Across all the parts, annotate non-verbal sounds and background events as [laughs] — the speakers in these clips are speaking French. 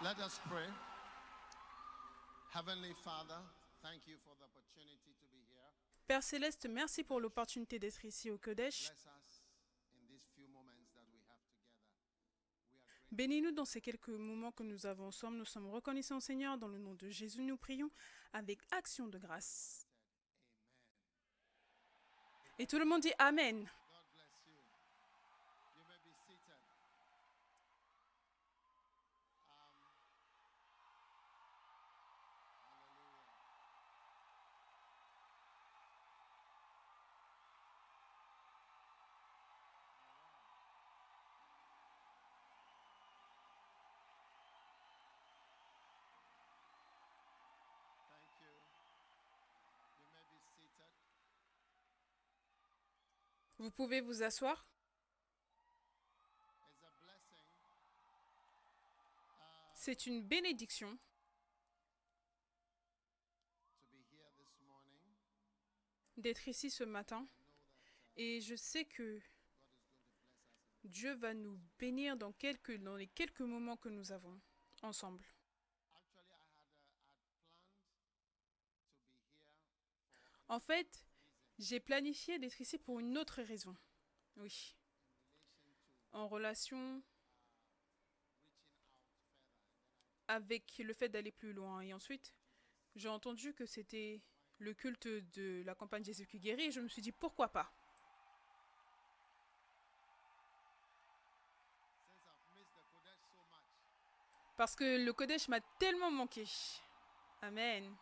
Let us pray. Heavenly Father, thank you for the opportunity to be here. Père Céleste, merci pour l'opportunité d'être ici au Kodesh. Bénis-nous dans ces quelques moments que nous avons ensemble. Nous sommes reconnaissants, Seigneur. Dans le nom de Jésus, nous prions avec action de grâce. Et tout le monde dit Amen. God bless you. You may be seated. Um, hallelujah. Thank you. You may be seated. Vous pouvez vous asseoir. C'est une bénédiction d'être ici ce matin. Et je sais que Dieu va nous bénir dans, quelques, dans les quelques moments que nous avons ensemble. En fait, j'ai planifié d'être ici pour une autre raison. Oui. En relation avec le fait d'aller plus loin. Et ensuite, j'ai entendu que c'était le culte de la campagne Jésus qui guérit et je me suis dit pourquoi pas? Parce que le Kodesh m'a tellement manqué. Amen. All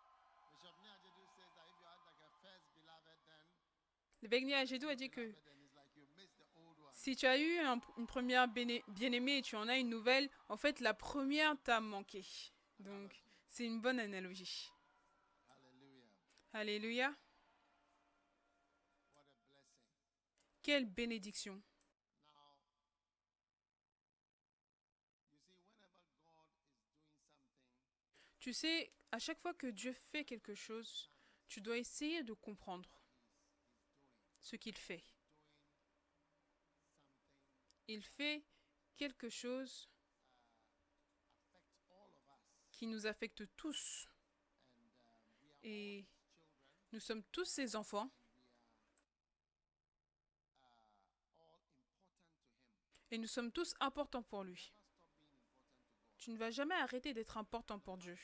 right. Bishop Niajedu says that if you had like a first beloved, then L'évêque Niagedou a dit que si tu as eu un- une première bien-aimée et tu en as une nouvelle, en fait, la première t'a manqué. Donc, c'est une bonne analogie. Alléluia. Quelle bénédiction. Tu sais, à chaque fois que Dieu fait quelque chose, tu dois essayer de comprendre ce qu'il fait. Il fait quelque chose qui nous affecte tous. Et nous sommes tous ses enfants et nous sommes tous importants pour lui. Tu ne vas jamais arrêter d'être important pour Dieu.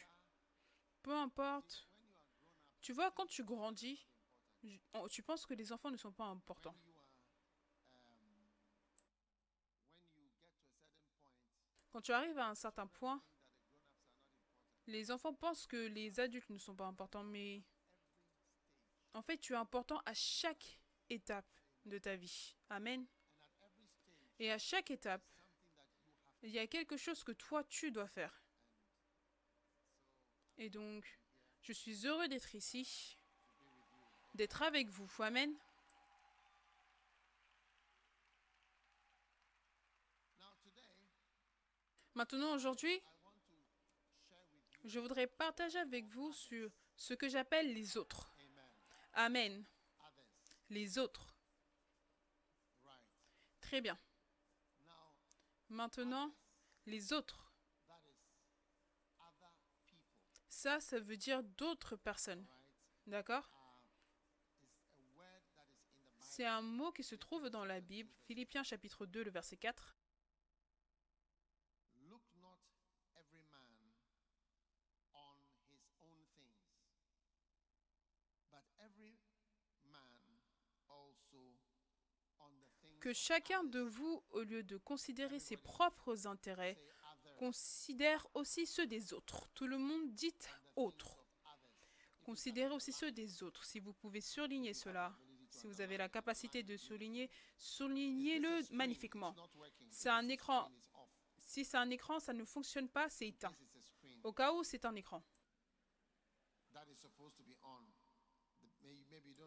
Peu importe. Tu vois, quand tu grandis, oh, tu penses que les enfants ne sont pas importants? um, Quand tu arrives à un certain point, les enfants pensent que les adultes ne sont pas importants, mais en fait, tu es important à chaque étape de ta vie. Amen. Et à chaque étape, il y a quelque chose que toi, tu dois faire. Et donc, je suis heureux d'être ici, d'être avec vous. Amen. Maintenant, aujourd'hui, je voudrais partager avec vous sur ce que j'appelle les autres. Amen. Les autres. Très bien. Maintenant, les autres. Ça, ça veut dire d'autres personnes. D'accord Uh, is a word that is in the Bible. C'est un mot qui se trouve dans la Bible, Philippiens chapitre 2, le verset 4. Look not every man on his own things, but every man also on the things Que chacun de vous, au lieu de considérer ses propres intérêts, considère aussi ceux des autres. Tout le monde dit autres. Considérez aussi ceux des autres. Si vous pouvez surligner cela, si vous avez la capacité de souligner, soulignez-le magnifiquement. C'est un écran. Si c'est un écran, ça ne fonctionne pas, c'est éteint. Au cas où c'est un écran.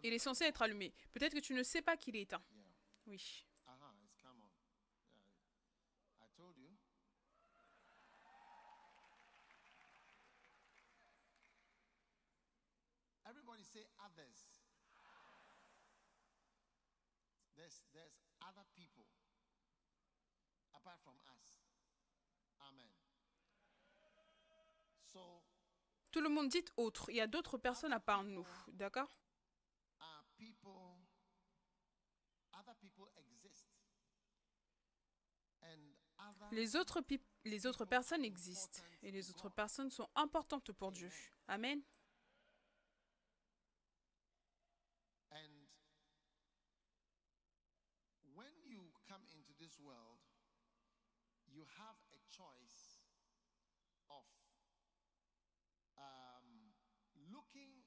Il est censé être allumé. Peut-être que tu ne sais pas qu'il est éteint. Oui. Aha, it's come on. Yeah, I told you. Everybody say others. There's there's other people apart from us. Amen. So Tout le monde dit autre. Il y a d'autres personnes à part nous. D'accord? are people other people exist and other les autres, pi- les autres personnes existent. Et les autres personnes sont importantes pour Dieu. Amen. and when you come into this world you have a choice of um, looking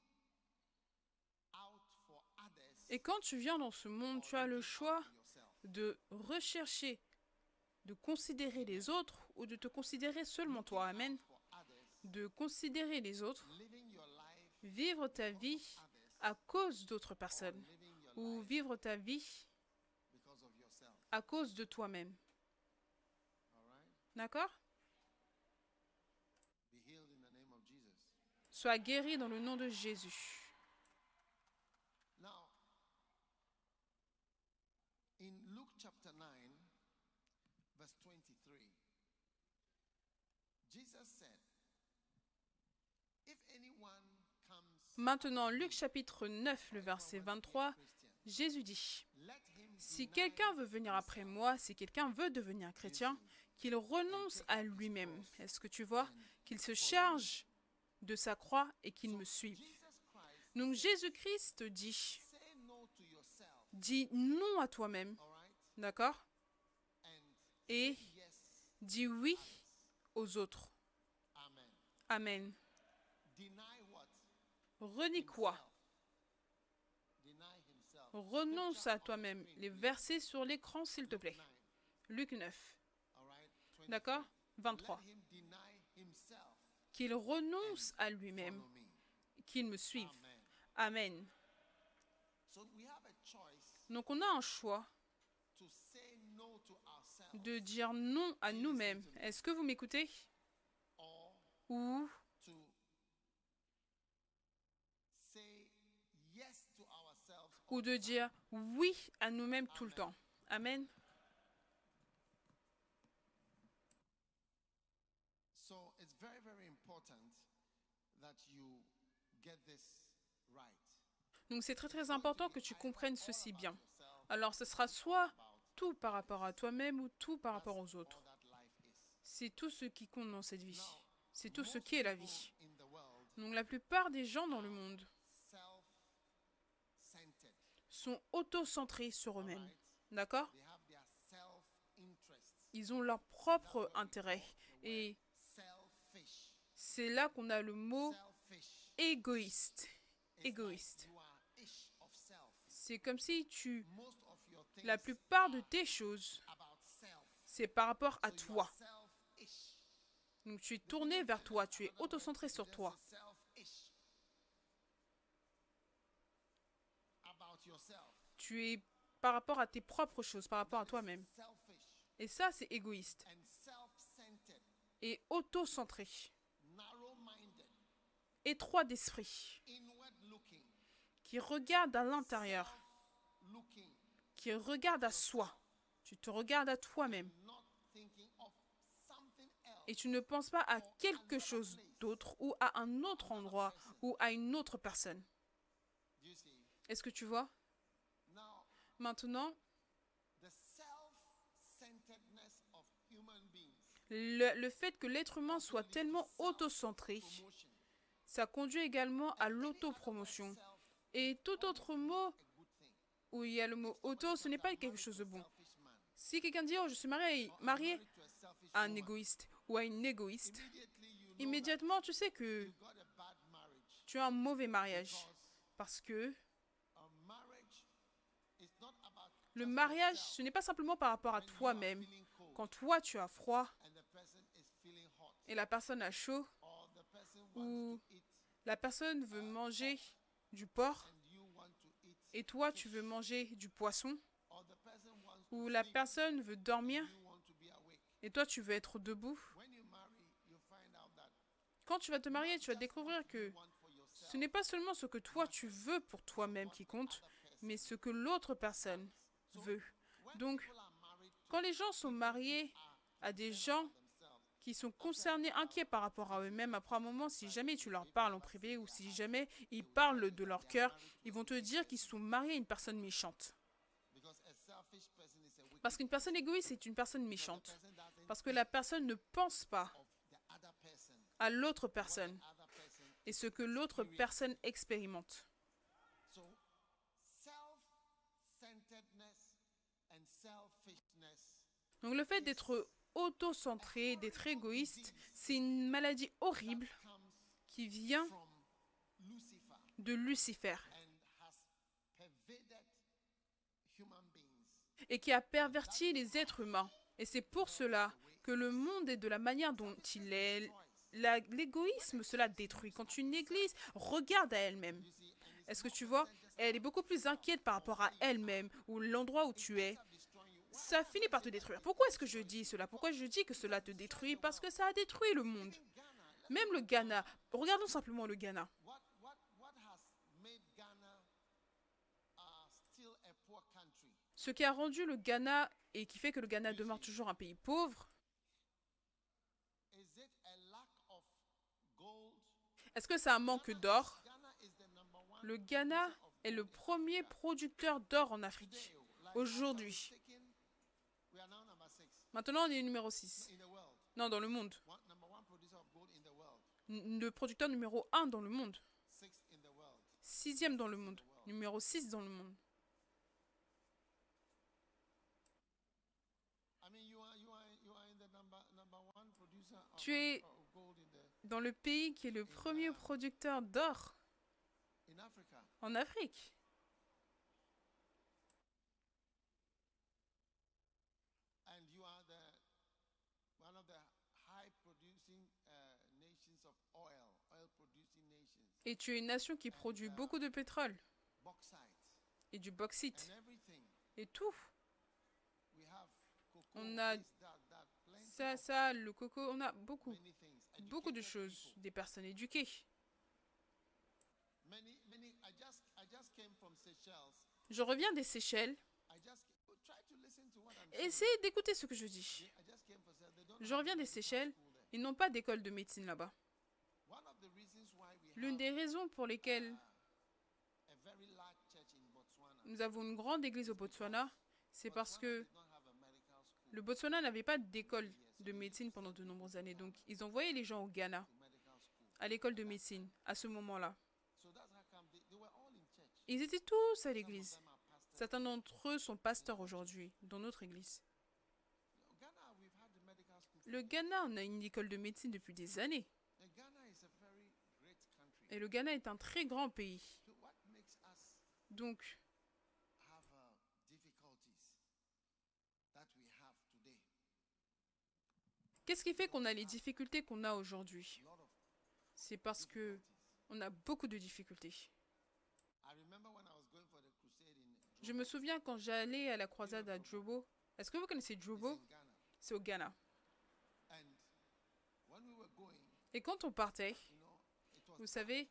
out for others Et quand tu viens dans ce monde, tu as le choix de rechercher, de considérer les autres ou de te considérer seulement toi. Amen. De considérer les autres, vivre ta vie à cause d'autres personnes ou vivre ta vie à cause de toi-même. D'accord? Sois guéri dans le nom de Jésus. Now, in Luke chapter 9, verse 23, Jesus said, If anyone comes Maintenant, Luc chapitre 9, le verset 23, Christian, Jésus dit, Si quelqu'un veut venir après moi, si quelqu'un veut devenir chrétien, qu'il renonce à lui-même. Est-ce que tu vois Qu'il se charge de sa croix et qu'il me suive? Donc Jésus-Christ dit, dis non à toi-même, d'accord? Et dis oui aux autres. amen. Amen. Deny what? Renie quoi? Himself. Deny himself. Renonce à toi-même. Les versets sur l'écran, s'il te plaît. Luc 9, all right? 23. d'accord? 23. Let him deny himself. Qu'il renonce à lui-même, qu'il me suive. Amen. Donc on a un choix de dire non à nous-mêmes. Est-ce que vous m'écoutez? Ou to say yes to ourselves. Ou de dire oui à nous-mêmes tout le temps. Amen. So it's very, very important that you get this right. Donc c'est très très important que tu comprennes ceci bien. Alors ce sera soit tout par rapport à toi-même ou tout par rapport aux autres. C'est tout ce qui compte dans cette vie. C'est tout ce qui est la vie. Donc la plupart des gens dans le monde. Sont auto-centrés sur eux-mêmes. D'accord? Ils ont leur propre intérêt. Et c'est là qu'on a le mot égoïste. Égoïste. C'est comme si tu... La plupart de tes choses, c'est par rapport à toi. Donc tu es tourné vers toi, tu es auto-centré sur toi. Tu es par rapport à tes propres choses, par rapport à toi-même. Et ça, c'est égoïste et auto-centré, étroit d'esprit, qui regarde à l'intérieur, qui regarde à soi. Tu te regardes à toi-même et tu ne penses pas à quelque chose d'autre ou à un autre endroit ou à une autre personne. Est-ce que tu vois? Maintenant, le, le fait que l'être humain soit tellement auto-centré, ça conduit également à l'autopromotion. Et tout autre mot où il y a le mot auto, ce n'est pas quelque chose de bon. Si quelqu'un dit oh je suis marié, marié à un égoïste ou à une égoïste, immédiatement tu sais que tu as un mauvais mariage. Parce que a marriage is not about le mariage, ce n'est pas simplement par rapport à toi-même. Quand toi tu as froid et la personne a chaud, Ou la personne veut manger du porc et toi tu veux manger du poisson, où la personne veut dormir et toi tu veux être debout. Quand tu vas te marier, tu vas découvrir que ce n'est pas seulement ce que toi tu veux pour toi-même qui compte, mais ce que l'autre personne Donc, quand les gens sont mariés à des gens qui sont concernés, inquiets par rapport à eux-mêmes, après un moment, si jamais tu leur parles en privé ou si jamais ils parlent de leur cœur, ils vont te dire qu'ils sont mariés à une personne méchante. Parce qu'une personne égoïste est une personne méchante. Parce que la personne ne pense pas à l'autre personne et ce que l'autre personne expérimente. So self-centeredness and selfishness Donc le fait d'être auto-centré, d'être égoïste, c'est une maladie horrible qui vient de Lucifer et qui a perverti les êtres humains. Et c'est pour cela que le monde est de la manière dont il est. L'égoïsme, cela détruit. Quand une église regarde à elle-même, est-ce que tu vois Elle est beaucoup plus inquiète par rapport à elle-même ou l'endroit où tu es. Ça finit par te détruire. Pourquoi est-ce que je dis cela? Pourquoi je dis que cela te détruit? Parce que ça a détruit le monde. Même le Ghana. Regardons simplement le Ghana. Ce qui a rendu le Ghana et qui fait que le Ghana demeure toujours un pays pauvre, est-ce que c'est un manque d'or? Le Ghana est le premier producteur d'or en Afrique. Aujourd'hui. We are now number six Maintenant, on est numéro 6. in the world. Non, dans le monde. Le producteur numéro 1 dans le monde. Sixième dans le monde. Numéro 6 dans le monde. Tu es dans le pays qui est le premier producteur d'or en Afrique. And you are the one of the high producing uh, nations of oil, oil producing nations, Et tu es une nation qui produit beaucoup de pétrole et du bauxite et tout. On a Ça, ça, le coco, on a beaucoup, beaucoup de choses. Des personnes éduquées. Je reviens des Seychelles. Essayez d'écouter ce que je dis. Je reviens des Seychelles. Ils n'ont pas d'école de médecine là-bas. One of the reasons why we L'une des raisons pour lesquelles nous avons une grande église au Botswana, c'est parce que le Botswana n'avait pas d'école de médecine pendant de nombreuses années. Donc, ils envoyaient les gens au Ghana, à l'école de médecine, à ce moment-là. Ils étaient tous à l'église. Certains d'entre eux sont pasteurs aujourd'hui, dans notre église. Le Ghana, on a une école de médecine depuis des années. And Ghana is a very great country. Et le Ghana est un très grand pays. Donc, qu'est-ce qui fait qu'on a les difficultés qu'on a aujourd'hui? C'est parce que on a beaucoup de difficultés. Je me souviens quand j'allais à la croisade à Jobo. Est-ce que vous connaissez Jobo in Ghana. C'est au Ghana. Et quand on partait, you know, it was vous savez,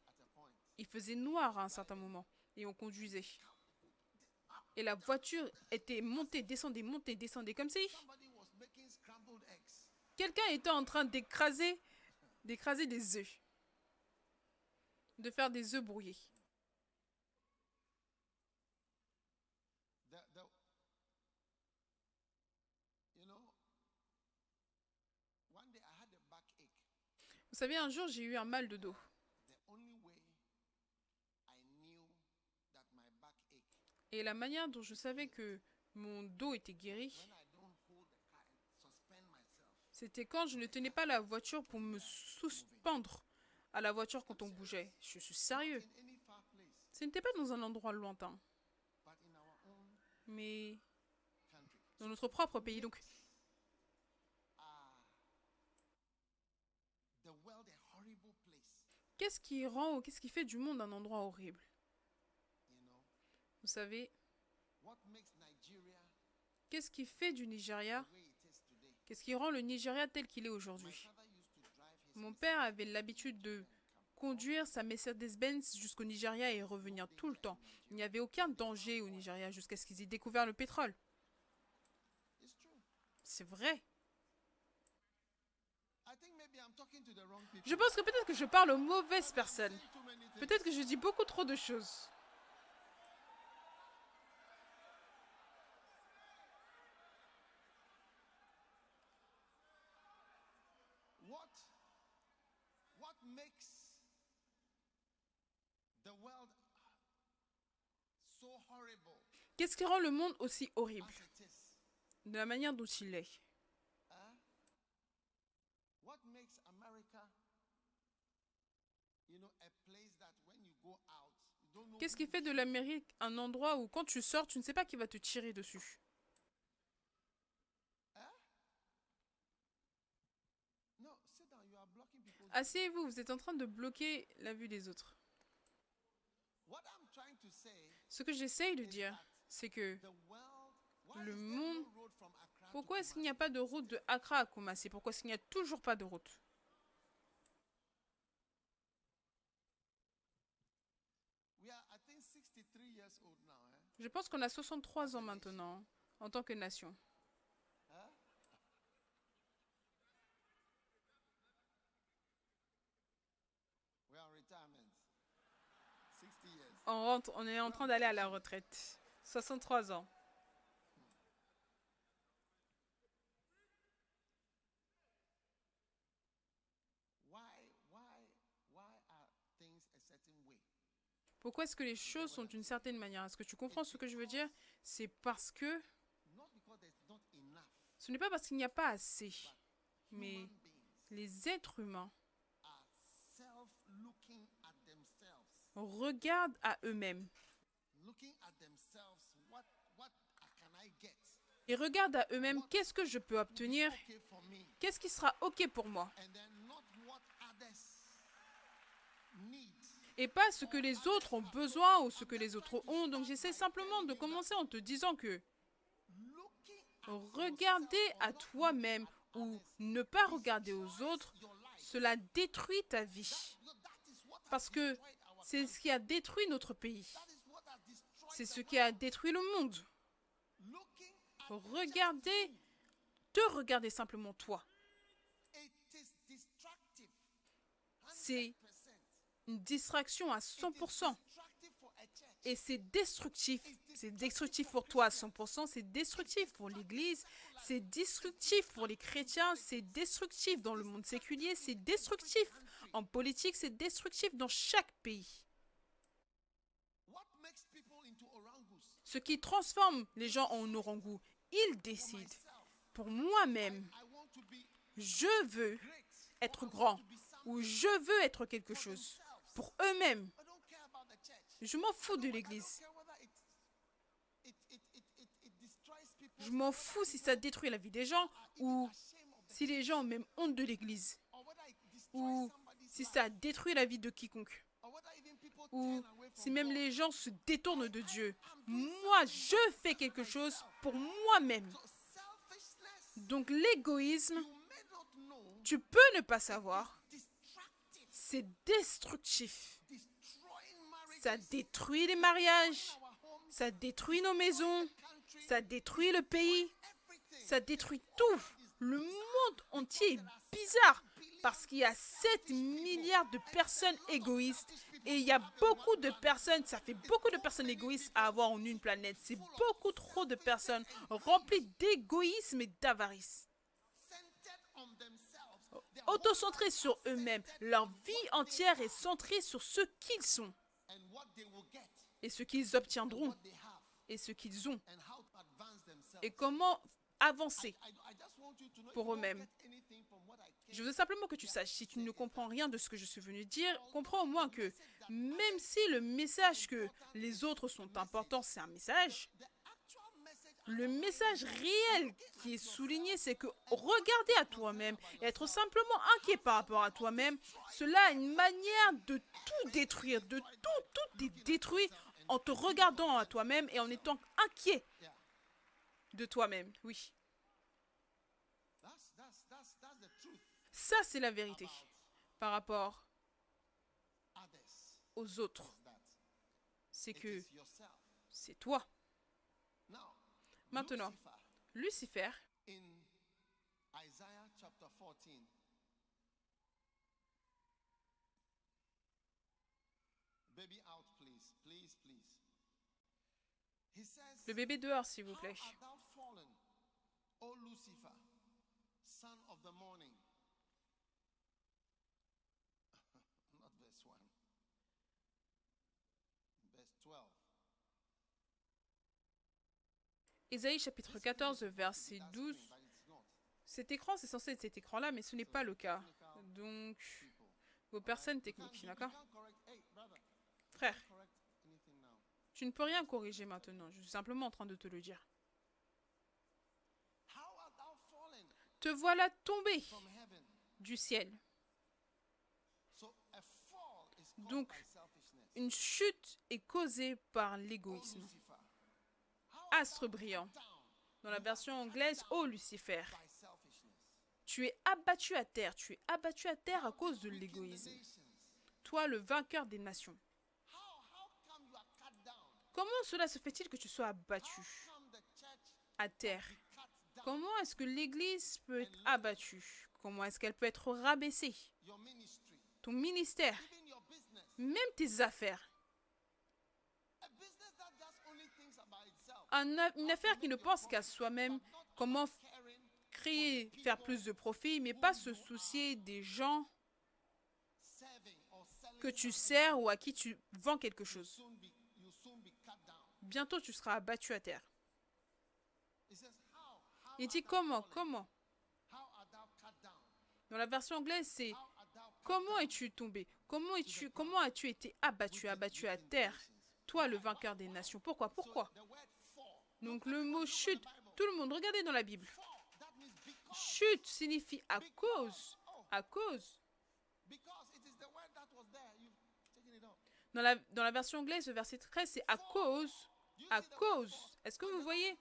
il faisait noir à un certain moment et on conduisait. Et la voiture était montée, descendait, montée, descendait comme si quelqu'un était en train d'écraser, d'écraser des œufs, de faire des œufs brouillés. Vous savez, un jour j'ai eu un mal de dos. Et la manière dont je savais que mon dos était guéri, c'était quand je ne tenais pas la voiture pour me suspendre à la voiture quand on bougeait. Je suis sérieux. Ce n'était pas dans un endroit lointain, mais dans notre propre pays. Donc, qu'est-ce qui rend qu'est-ce qui fait du monde un endroit horrible? Vous savez, Qu'est-ce qui fait du Nigeria. Qu'est-ce qui rend le Nigeria tel qu'il est aujourd'hui? Mon père avait l'habitude de conduire sa Mercedes-Benz jusqu'au Nigeria et revenir tout le temps. Il n'y avait aucun danger au Nigeria jusqu'à ce qu'ils aient découvert le pétrole. C'est vrai. Je pense que peut-être que je parle aux mauvaises personnes. Peut-être que je dis beaucoup trop de choses. What what makes the world so horrible Qu'est-ce qui rend le monde aussi horrible? Is? de la manière dont il est know Qu'est-ce qui fait de l'Amérique un endroit où quand tu sors, tu ne sais pas qui va te tirer dessus? People's. Asseyez-vous, vous êtes en train de bloquer la vue des autres. What I'm trying to say Ce que j'essaye de dire, c'est que Le monde- pourquoi est-ce qu'il n'y a pas de route de Accra à Kumasi Pourquoi est-ce qu'il n'y a toujours pas de route? We are, I think, 63 years old now. Je pense qu'on a 63 ans maintenant en tant que nation. Huh? We are on retirement. 60 years. On, rentre, on est en train d'aller à la retraite. 63 ans. Pourquoi est-ce que les choses sont d'une certaine manière? Est-ce que tu comprends ce que je veux dire? C'est parce que ce n'est pas parce qu'il n'y a pas assez, mais les êtres humains regardent à eux-mêmes. Et regardent à eux-mêmes qu'est-ce que je peux obtenir, qu'est-ce qui sera OK pour moi, et pas ce que les autres ont besoin ou ce que les autres ont. Donc j'essaie simplement de commencer en te disant que regarder à toi-même ou ne pas regarder aux autres, cela détruit ta vie. Parce que c'est ce qui a détruit notre pays. C'est ce qui a détruit le monde. Regarder, te regarder simplement toi. C'est 100%. une distraction à 100%. Destructive for a church. Et c'est destructif. C'est destructif pour toi à 100%. C'est destructif pour l'Église. C'est destructif pour les chrétiens. C'est destructif dans le monde séculier. C'est destructif en politique. C'est destructif dans chaque pays. Ce qui transforme les gens en orangou, ils décident. Pour moi-même, je veux être grand ou je veux être quelque chose. Pour eux-mêmes, je m'en fous de l'Église. Je m'en fous si ça détruit la vie des gens ou si les gens ont même honte de l'Église ou si ça détruit la vie de quiconque ou si même les gens se détournent de Dieu. Moi, je fais quelque chose pour moi-même. Donc l'égoïsme, tu peux ne pas savoir, c'est destructif. Ça détruit les mariages, ça détruit nos maisons, ça détruit le pays, ça détruit tout. Le monde entier est bizarre parce qu'il y a 7 milliards de personnes égoïstes et il y a beaucoup de personnes, ça fait beaucoup de personnes égoïstes à avoir en une planète. C'est beaucoup trop de personnes remplies d'égoïsme et d'avarice. Autocentrées sur eux-mêmes. Leur vie entière est centrée sur ce qu'ils sont et ce qu'ils obtiendront et ce qu'ils ont et comment avancer pour eux-mêmes? get anything from what I came Je veux simplement que tu saches, si tu ne comprends rien de ce que je suis venu dire, comprends au moins que même si le message que les autres sont importants, c'est un message, le message réel qui est souligné, c'est que regarder à toi-même être simplement inquiet par rapport à toi-même, cela a une manière de tout détruire, de tout, tout est détruit en te regardant à toi-même et en étant inquiet de toi-même. Oui. That's, that's, that's, that's the truth Ça, c'est la vérité par rapport aux autres. C'est que c'est toi. Maintenant, Lucifer, Lucifer, in Isaiah chapter 14, baby out, please, please, please. He says, le bébé dehors, s'il vous plaît. art thou fallen, O Lucifer, son of the morning? Not verse 1. Verse 12. Ésaïe chapitre 14, verset That's 12. screen, but it's not. Cet écran, c'est censé être cet écran-là, mais ce n'est pas le cas. Donc, vos personnes techniques, d'accord? Frère, tu ne peux rien corriger maintenant. Je suis simplement en train de te le dire. Te voilà tombé du ciel. Donc. Une chute est causée par l'égoïsme. Lucifer. Astre brillant. Dans la version anglaise, ô Lucifer, by selfishness? tu es abattu à terre. Tu es abattu à terre à cause de l'égoïsme. Toi, le vainqueur des nations. Comment cela se fait-il que tu sois abattu à terre? Comment est-ce que l'Église peut être abattue? Comment est-ce qu'elle peut être rabaissée? Ton ministère, même tes affaires. A business that just only thinks about itself. Un a- une affaire qui ne pense qu'à soi-même, comment créer, faire plus de profit, mais pas se soucier des gens que tu sers ou à qui tu vends quelque chose. Bientôt, tu seras abattu à terre. Il dit comment? Comment? Dans la version anglaise, c'est comment es-tu tombé? Comment es-tu comment as-tu été abattu, abattu à terre? Toi, le vainqueur des nations. Pourquoi? Pourquoi? Donc le mot chute, tout le monde, regardez dans la Bible. Chute signifie à cause. À cause. Dans la, dans la version anglaise, le verset 13, c'est à cause. À cause. Est-ce que vous voyez?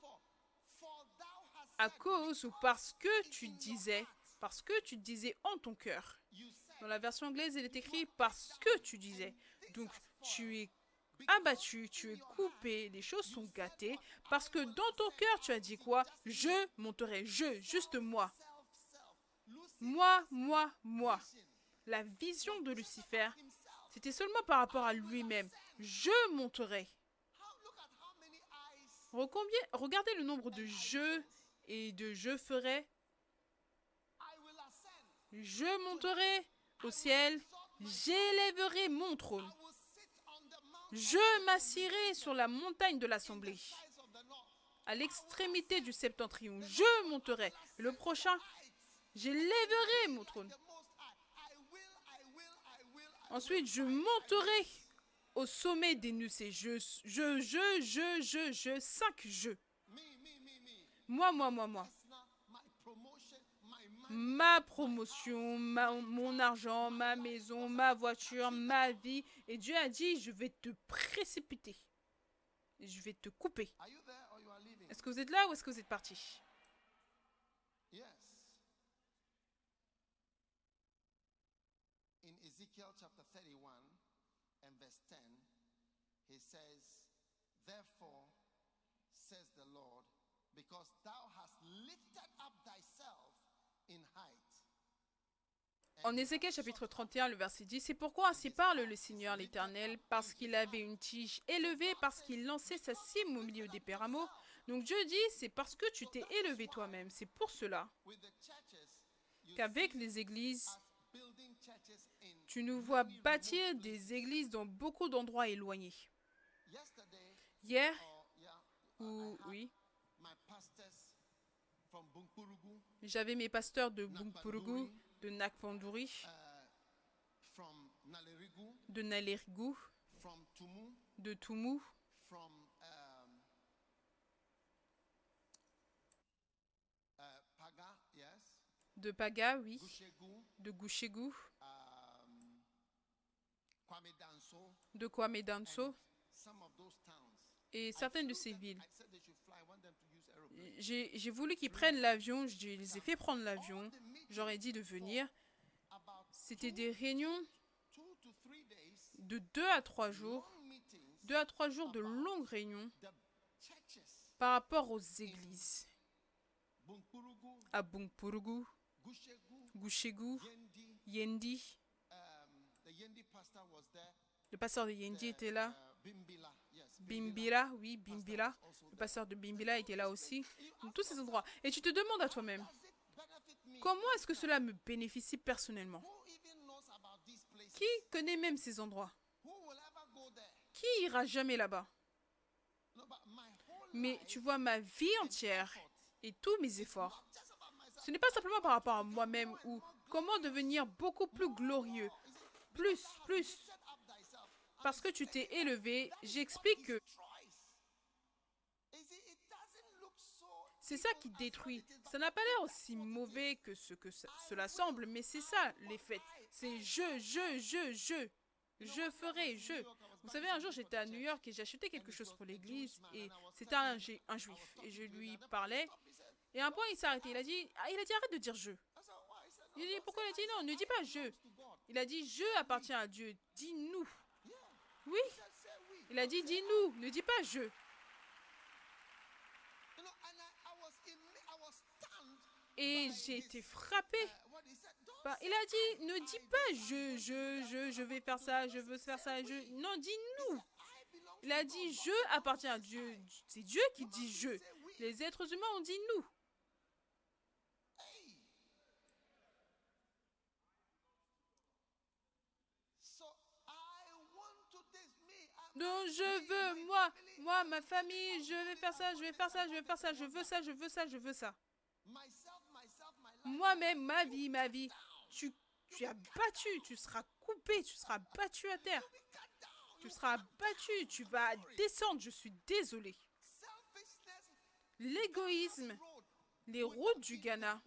À cause ou parce que tu disais. Parce que tu disais en ton cœur. Dans la version anglaise, il est écrit parce que tu disais. Donc tu es abattu, tu es coupé, les choses sont gâtées. Parce que dans ton cœur, tu as dit quoi? Je monterai. Je, juste moi. Moi, moi, moi. La vision de Lucifer, c'était seulement par rapport à lui-même. Je monterai. Regardez le nombre de je et de je ferai. Je monterai au ciel. J'élèverai mon trône. Je m'assierai sur la montagne de l'assemblée, à l'extrémité du septentrion. Je monterai. Le prochain, j'élèverai mon trône. Ensuite, je monterai au sommet des nuées. Je, je, je, je, je, je, cinq je. Moi, moi, moi, moi. Ma promotion, ma- mon argent, ma maison, ma voiture, ma vie. Et Dieu a dit, je vais te précipiter. Je vais te couper. Est-ce que vous êtes là ou est-ce que vous êtes parti Yes. In Ezekiel chapter 31 and verse 10, he says, Therefore, says the Lord, because thou hast lifted up thyself in height. En Ézéchiel chapitre shut up 31, le verset 10, c'est pourquoi ainsi parle le Seigneur l'Éternel, parce qu'il avait une tige élevée, parce qu'il lançait sa cime au milieu des pérameaux. Donc Dieu dit, c'est parce que tu t'es élevé toi-même. C'est pour cela qu'avec les églises, tu nous vois bâtir des églises dans beaucoup d'endroits éloignés. Hier, oui, j'avais mes pasteurs de Bungpurugu, de Nakpandouri, uh, de Nalerigou, de from um, uh, de Paga, oui, de Gouchégou, um, de Kwame Danso. et certaines de ces villes. J'ai voulu qu'ils prennent l'avion, je les ai fait prendre l'avion, j'aurais dit de venir. C'était des réunions de deux à trois jours, deux à trois jours de longues réunions par rapport aux églises. À Bungpurugu, Gushegu, Yendi. Le pasteur de Yendi était là. Bimbila, oui, Bimbila. Le pasteur de Bimbila était là aussi. Tous ces endroits. Et tu te demandes à toi-même, Does it benefit me? Comment est-ce que cela me bénéficie personnellement? Qui connaît même ces endroits? Qui ira jamais là-bas? Mais tu vois, ma vie entière et tous mes efforts, ce n'est pas simplement par rapport à moi-même ou comment devenir beaucoup plus glorieux. Plus, plus. Parce que tu t'es élevé, j'explique que Choice. You see, it doesn't look so c'est ça qui détruit. Ça n'a pas l'air aussi mauvais que ce que cela semble, mais c'est ça les faits. C'est je, je, je, je. Je ferai, je. Vous savez, un jour j'étais à New York et acheté quelque chose pour l'église et c'était un, ju- un juif et je lui parlais et à un point il s'est arrêté. Il a dit, ah, il a dit arrête de dire je. Il dit pourquoi il a dit non, ne dis pas je. Il a dit je appartient à Dieu, dis-nous. Yeah. Oui, il a dit dis-nous, ne dis pas je. You know, and I, I was in, I was stunned. Et j'ai été frappé. Uh, Bah, il a dit ne dis pas je, je, je, je vais faire ça, je veux faire ça, je. Non, dis-nous. I belong Il a dit je appartient à Dieu. C'est Dieu qui dit je. Les êtres humains ont dit nous. Donc je veux, moi, moi, ma famille, je vais faire ça, je vais faire ça, je vais faire ça, je veux ça, je veux ça, je veux ça. Moi-même, ma vie, ma vie. Tu, tu as battu, tu seras coupé, tu seras battu à terre. Tu seras battu, tu vas descendre, je suis désolé. L'égoïsme, les routes du Ghana,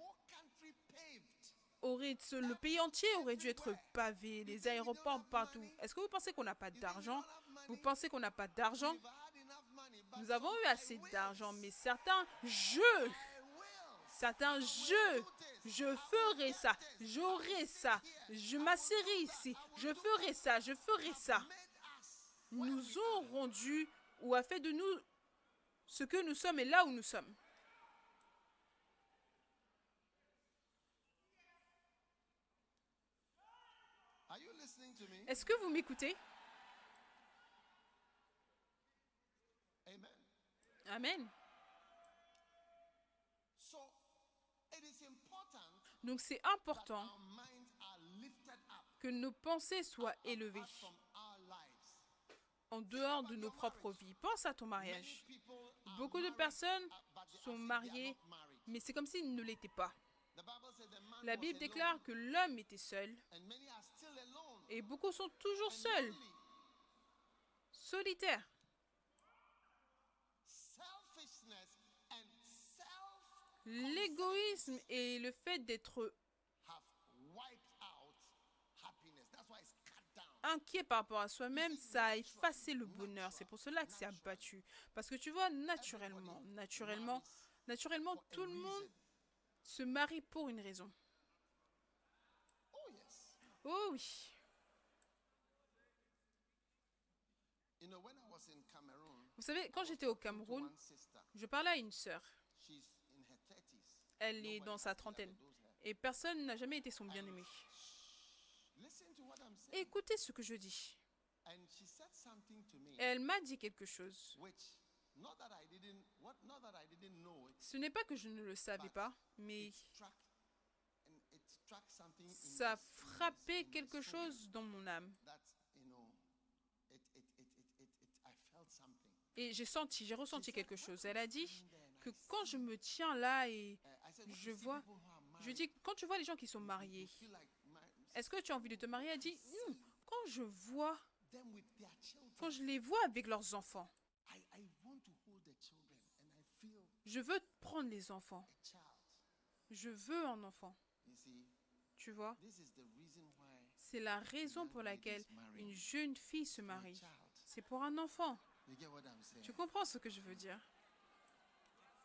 le pays entier aurait dû être pavé, les aéroports partout. Est-ce que vous pensez qu'on n'a pas d'argent? Vous pensez qu'on n'a pas d'argent? Nous avons eu assez d'argent, mais certains jeux, Certains jeux, je ferai ça, j'aurai ça, je m'asserai ici, je ferai ça, je ferai ça, nous ont rendu ou a fait de nous ce que nous sommes et là où nous sommes. Est-ce que vous m'écoutez? Amen. Donc c'est important que nos pensées soient élevées en dehors de nos propres vies. Pense à ton mariage. Beaucoup de personnes sont mariées, mais c'est comme s'ils ne l'étaient pas. La Bible déclare que l'homme était seul et beaucoup sont toujours seuls, solitaires. L'égoïsme et le fait d'être inquiet par rapport à soi-même, ça a effacé le bonheur. C'est pour cela que c'est abattu. Parce que tu vois, naturellement, naturellement, naturellement, tout le monde se marie pour une raison. Oh. Oh oui. Vous savez, quand j'étais au Cameroun, je parlais à une sœur. Elle est dans sa trentaine. Et personne n'a jamais été son bien-aimé. Écoutez ce que je dis. Elle m'a dit quelque chose. Ce n'est pas que je ne le savais pas, mais ça a frappé quelque chose dans mon âme. Et j'ai senti, j'ai ressenti quelque chose. Elle a dit que quand je me tiens là et Je vois- je dis, quand tu vois les gens qui sont mariés, est-ce que tu as envie de te marier? Elle dit, Hmm, quand je vois, quand je les vois avec leurs enfants, je veux prendre les enfants. Je veux un enfant. Tu vois? C'est la raison pour laquelle une jeune fille se marie. C'est pour un enfant. Tu comprends ce que je veux dire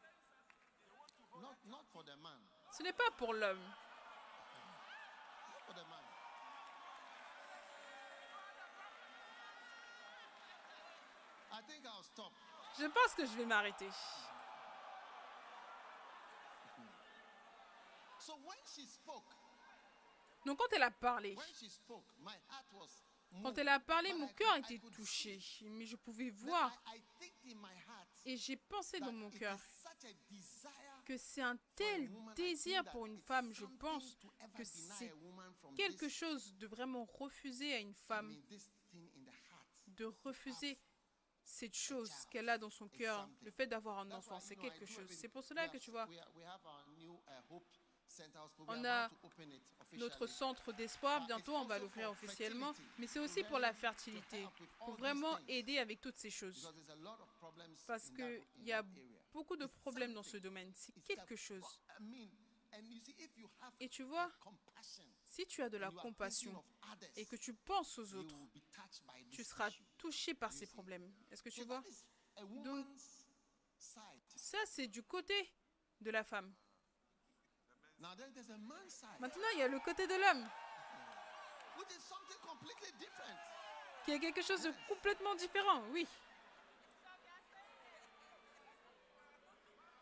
Not for the man. Ce n'est pas pour l'homme. Je pense que je vais m'arrêter. [laughs] So when she spoke, Donc quand elle a parlé, quand elle a parlé, mon I cœur était touché. Mais je pouvais voir I, I think in my heart et j'ai pensé dans mon cœur que c'est un tel désir pour une femme, je pense que c'est quelque chose de vraiment refuser à une femme, de refuser cette chose qu'elle a dans son cœur, le fait d'avoir un enfant, c'est quelque chose. C'est pour cela que tu vois. On a notre centre d'espoir, bientôt on va l'ouvrir officiellement, mais c'est aussi pour la fertilité, pour vraiment aider avec toutes ces choses. Parce qu'il y a. beaucoup de problèmes dans ce domaine, c'est quelque chose. Et tu vois, si tu as de la compassion et que tu penses aux autres, tu seras touché par ces problèmes. Est-ce que tu vois? side. Ça, c'est du côté de la femme. Maintenant, il y a le côté de l'homme, qui est quelque chose de complètement différent, oui. So unfortunately,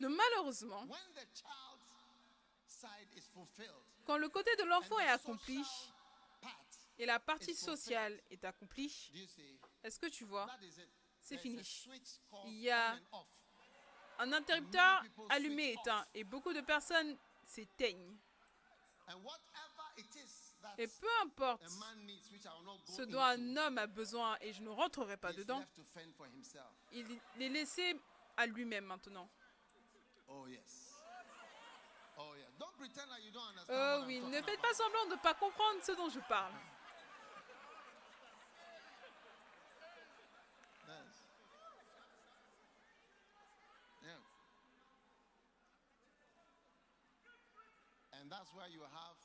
Donc malheureusement, quand le côté de l'enfant est accompli et la partie sociale est accomplie, est-ce que tu vois? C'est fini. Il y a un interrupteur allumé éteint et beaucoup de personnes s'éteignent. Et peu importe ce dont un homme a besoin, et je ne rentrerai pas dedans, il est laissé à lui-même maintenant. Oh yes. Oh yeah. Don't pretend like you don't understand. Oh oui, ne faites pas semblant de ne pas comprendre ce dont je parle. Yes. Yeah. And that's where you have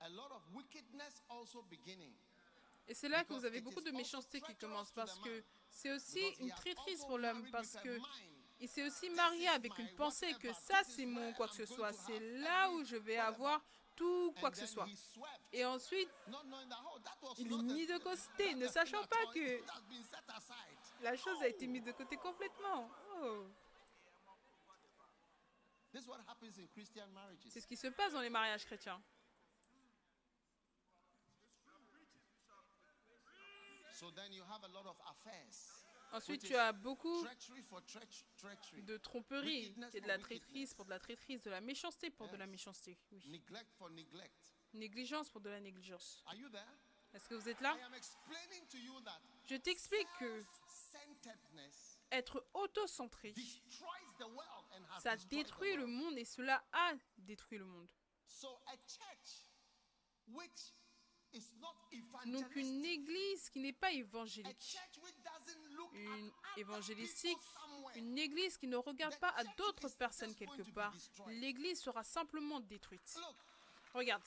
a lot of wickedness also beginning. Et c'est là que vous avez beaucoup de méchanceté qui commence parce que c'est aussi une traîtrise pour l'homme parce que il s'est aussi marié avec une pensée que ça c'est mon quoi que ce soit, c'est là où je vais avoir tout quoi que ce soit. Et ensuite, oh, il est mis de côté, ne sachant pas que la chose a été mise de côté complètement. Oh. C'est ce qui se passe dans les mariages chrétiens. Ensuite, tu as beaucoup de tromperie et de la traîtrise pour de la traîtrise, de la méchanceté pour de la méchanceté. Oui. Négligence pour de la négligence. Est-ce que vous êtes là? Je t'explique que être auto-centré, ça détruit le monde et cela a détruit le monde. Donc une église qui n'est pas évangélique, une évangélistique, une église qui ne regarde pas à d'autres personnes quelque part, l'église sera simplement détruite. Regarde,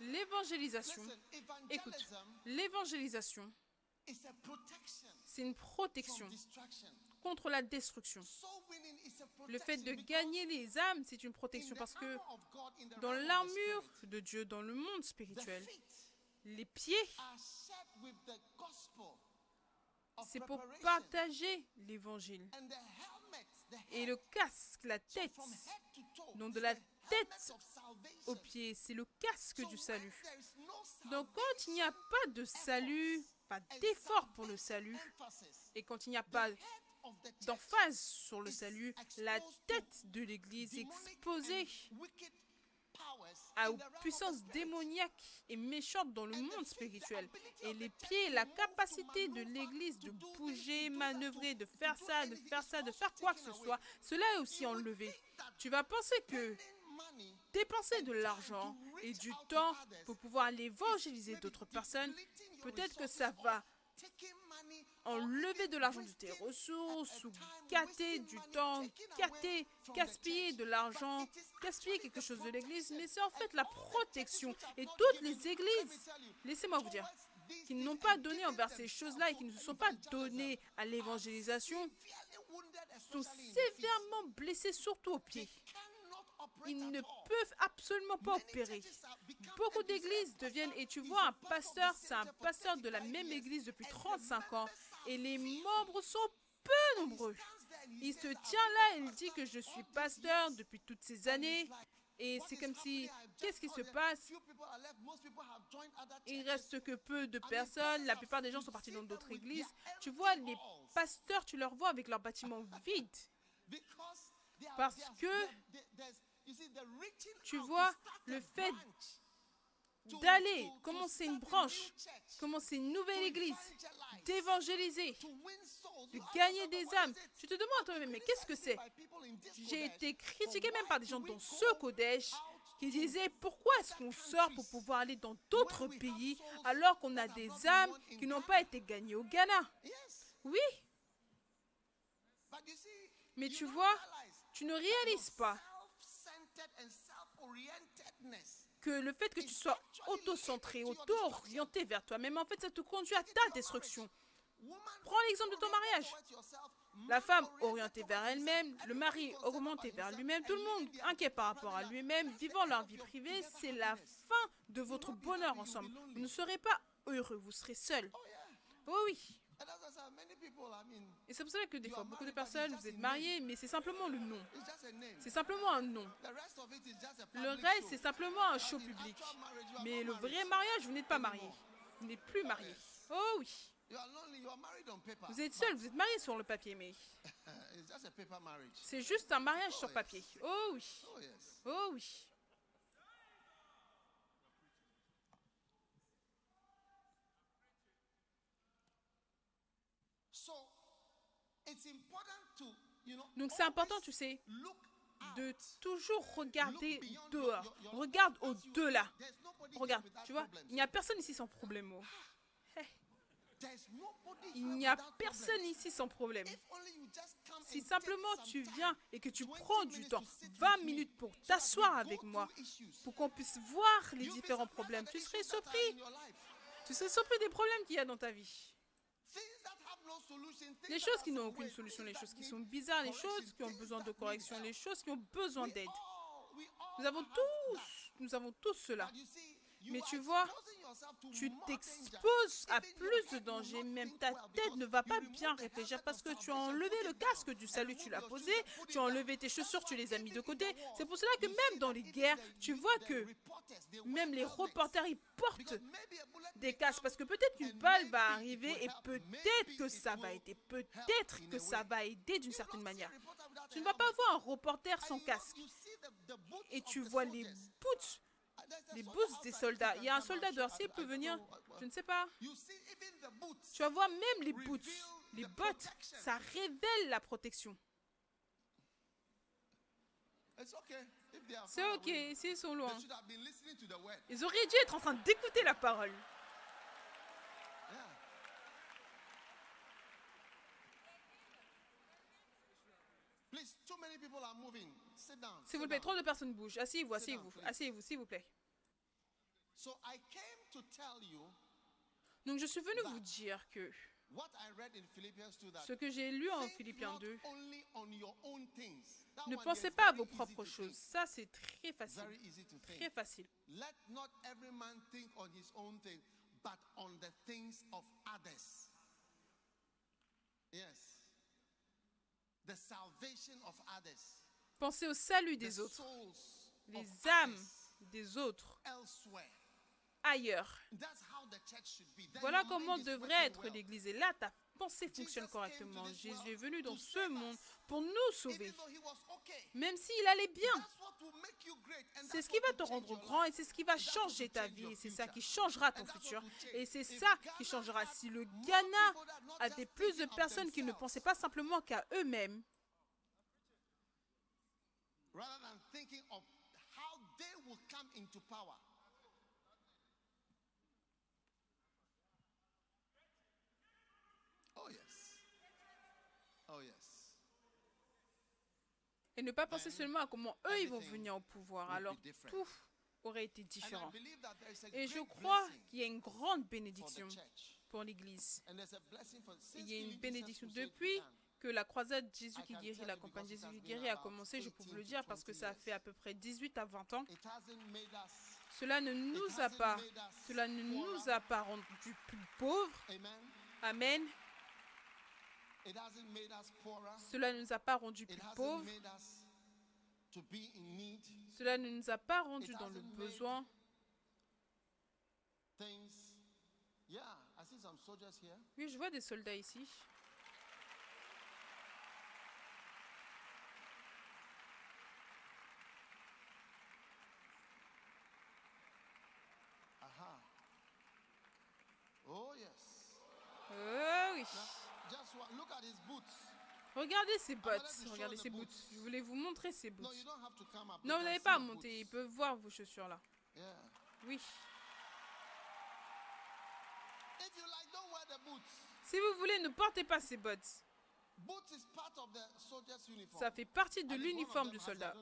l'évangélisation, écoute, l'évangélisation, c'est une protection contre la destruction. Le fait de gagner les âmes, c'est une protection parce que dans l'armure de Dieu, dans le monde spirituel, les pieds, c'est pour partager l'évangile. Et le casque, la tête, donc de la tête aux pieds, c'est le casque du salut. Donc quand il n'y a pas de salut, pas d'effort pour le salut, et quand il n'y a pas d'emphase sur le salut, la tête de l'Église est exposée à- aux puissances démoniaques et méchantes dans le monde spirituel. Et les pieds, la capacité de l'Église de bouger, manœuvrer, de faire ça, de faire ça, de faire quoi que ce soit, cela est aussi enlevé. Tu vas penser que dépenser de l'argent et du temps pour pouvoir aller évangéliser d'autres personnes, peut-être que ça va enlever de l'argent de tes ressources ou gâter du temps, gaspiller de l'argent, gaspiller quelque chose de l'église, mais c'est en fait la protection. Et toutes les églises, laissez-moi vous dire, qui n'ont pas donné envers ces choses-là et qui ne se sont pas donnés à l'évangélisation sont sévèrement blessés, surtout aux pieds. Ils ne peuvent absolument pas opérer. Beaucoup d'églises deviennent, et tu Is vois, un pasteur, c'est un pasteur de la 35 même église depuis and the 35 ans, et les membres sont peu nombreux. Il se "I've tient là il dit que je suis pasteur years." depuis toutes ces années, et c'est comme si, qu'est-ce qui se passe? Il reste que peu de personnes, la plupart des gens sont partis dans d'autres églises. Tu vois, les pasteurs, tu leur vois avec leurs bâtiments vides. Parce que tu vois, le fait d'aller, commencer une branche, commencer une nouvelle église, d'évangéliser, de gagner des âmes? Tu te demandes à toi-même, mais qu'est-ce que c'est? J'ai été critiqué même par des gens dans ce Kodesh qui disaient pourquoi est-ce qu'on sort pour pouvoir aller dans d'autres pays alors qu'on a des âmes qui n'ont pas été gagnées au Ghana? Oui, mais tu vois, tu ne réalises pas que le fait que tu sois auto-centré, auto-orienté vers toi-même, en fait, ça te conduit à ta destruction. Prends l'exemple de ton mariage. La femme orientée vers elle-même, le mari augmenté vers lui-même, tout le monde inquiet par rapport à lui-même, vivant leur vie privée, c'est la fin de votre bonheur ensemble. Vous ne serez pas heureux, vous serez seul. Oh oui. Et c'est pour ça que des fois, beaucoup de personnes, vous êtes mariés, mais c'est simplement le nom. C'est simplement un nom. Le reste, c'est simplement un show public. Mais le vrai mariage, vous n'êtes pas marié. Vous n'êtes plus marié. Oh oui. Vous êtes seul, vous êtes marié sur le papier, mais [laughs] c'est juste un mariage Oh, sur yes. papier. Oh oui. Oh. Oh oui. So it's important to, you know, Donc c'est important, tu sais, de toujours regarder dehors. Regarde au-delà. Regarde, tu vois, il n'y a personne ici sans problème. oh. Il n'y a personne ici sans problème. Si simplement tu viens et que tu 20 prends du temps, to sit 20 with me, minutes pour t'asseoir avec moi, pour qu'on puisse voir les différents problèmes, tu serais surpris. Tu serais surpris des problèmes qu'il y a dans ta vie. Things that have no solution, things Les choses qui n'ont aucune solution, les choses qui sont bizarres, les choses qui ont besoin de correction, les choses qui ont besoin d'aide. Nous avons tous, nous avons tous cela. Mais tu vois, Tu t'exposes à plus de head will danger, not même ta tête ne va pas bien réfléchir parce que tu as enlevé le casque du salut, tu l'as posé, tu as enlevé tes chaussures, tu les as mis de côté. C'est pour cela que même dans les guerres, tu vois que même les reporters, ils portent des casques parce que peut-être and balle va arriver et peut-être que ça va aider, peut-être que ça va aider d'une certaine manière. Tu ne vas pas voir un reporter sans casque et tu vois les boots, Uh, les boots des soldats. Il y a un soldat dehors, s'il peut venir, je ne sais pas. Tu vas voir même les boots, les bottes, ça révèle la protection. C'est ok, s'ils sont loin. Ils auraient dû être en train d'écouter la parole. Please, too many people are moving. S'il vous plaît, trop de personnes bougent. Asseyez-vous, asseyez-vous, asseyez-vous, s'il vous plaît. So I came to tell you Donc je suis venu vous dire que what I read in Philippians 2 that ce que j'ai lu en Philippiens not 2, only on your own things. That ne pensez pas à vos propres choses. Ça, c'est très facile. Très facile. Let not every man think on his own thing, but on the things of others. Yes. The salvation of others. Pensez au salut des autres, les âmes des autres, ailleurs. Voilà comment devrait être l'Église. Et là, ta pensée fonctionne correctement. Jésus est venu dans ce monde pour nous sauver. Même s'il allait bien. C'est ce qui va te rendre grand et c'est ce qui va changer ta vie c'est ça qui changera ton futur. Et c'est ça qui changera. Si le Ghana avait just plus de personnes qui ne pensaient pas simplement qu'à eux-mêmes, rather than thinking of how they will come into power. Oh, yes. Oh, yes. et ne pas penser seulement à comment eux ils vont venir au pouvoir, alors tout aurait été différent. Et je crois qu'il y a une grande bénédiction pour l'Église. Il y a une bénédiction depuis que la croisade Jésus qui guérit, la campagne Jésus qui guérit a commencé, je peux vous le 18 dire parce que 20 ça a fait à peu près 18 à 20 ans. Cela ne nous a pas, cela ne nous a pas rendus plus pauvres. amen. Cela ne nous a pas rendus plus pauvres. Cela ne nous a pas rendus dans le besoin. Oui, je vois des soldats ici. Aha. Oh yes. Oh oui. Now, just wa- look at his boots. Regardez ces gonna bottes. Regardez the boots. Je voulais vous montrer ces No, boots. you don't have to come up. Non, vous n'avez pas à monter. Ils peuvent voir vos chaussures là. Oui. Si vous voulez, ne portez pas ces bottes. Boots is part of the soldier's uniform. Ça fait partie de l'uniforme du soldat.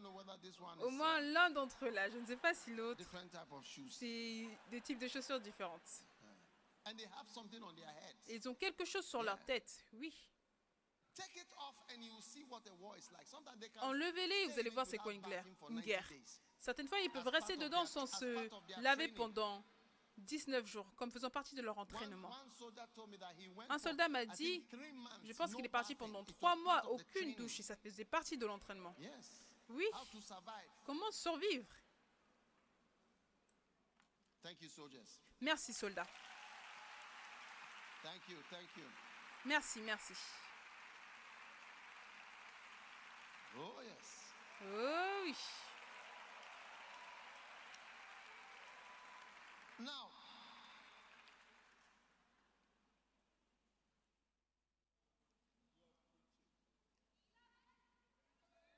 Au is, moins uh, l'un d'entre eux là. Je ne sais pas si l'autre. C'est des types de chaussures différentes. And they have something on their head. Et ils ont quelque chose sur leur tête. Oui. Enlevez-les et vous allez voir c'est quoi une guerre. Une 90 guerre. Certaines fois, ils peuvent rester dedans sans se laver pendant 19 jours, comme faisant partie de leur entraînement. Un soldat m'a dit, Je pense qu'il est parti pendant trois mois, aucune douche, et ça faisait partie de l'entraînement. Oui, comment survivre? Merci soldats. Merci, merci. Oh, yes. Oh oui. Now,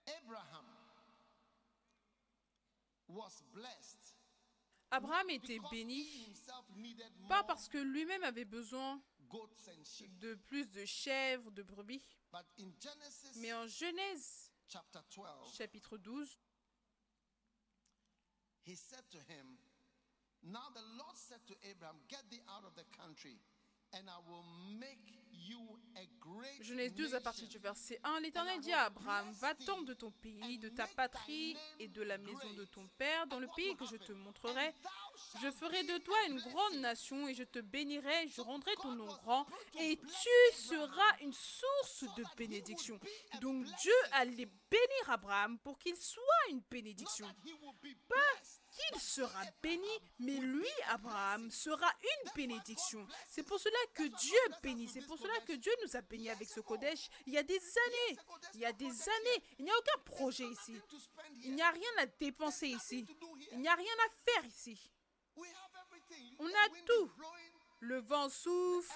Abraham was blessed Abraham était béni, pas parce que lui-même avait besoin de plus de chèvres, de brebis, mais en Genèse chapter 12, chapitre 12, he said to him, Now the Lord said to Abraham, Get thee out of the country, Genèse 12 à partir du verset 1, l'Éternel dit à Abraham, va-t'en de ton pays, de ta patrie et de la maison de ton père, dans le pays que je te montrerai. Je ferai de toi une grande nation et je te bénirai, je rendrai ton nom grand et tu seras une source de bénédiction. Donc Dieu allait bénir Abraham pour qu'il soit une bénédiction. Pas qu'il sera béni, mais lui, Abraham, sera une bénédiction. C'est pour cela que Dieu bénit. C'est pour cela que Dieu nous a bénis avec ce Kodesh il y a des années. Il y a des années. Il n'y a aucun projet ici. Il n'y a rien à dépenser ici. Il n'y a rien à faire ici. On a tout. Le vent souffle,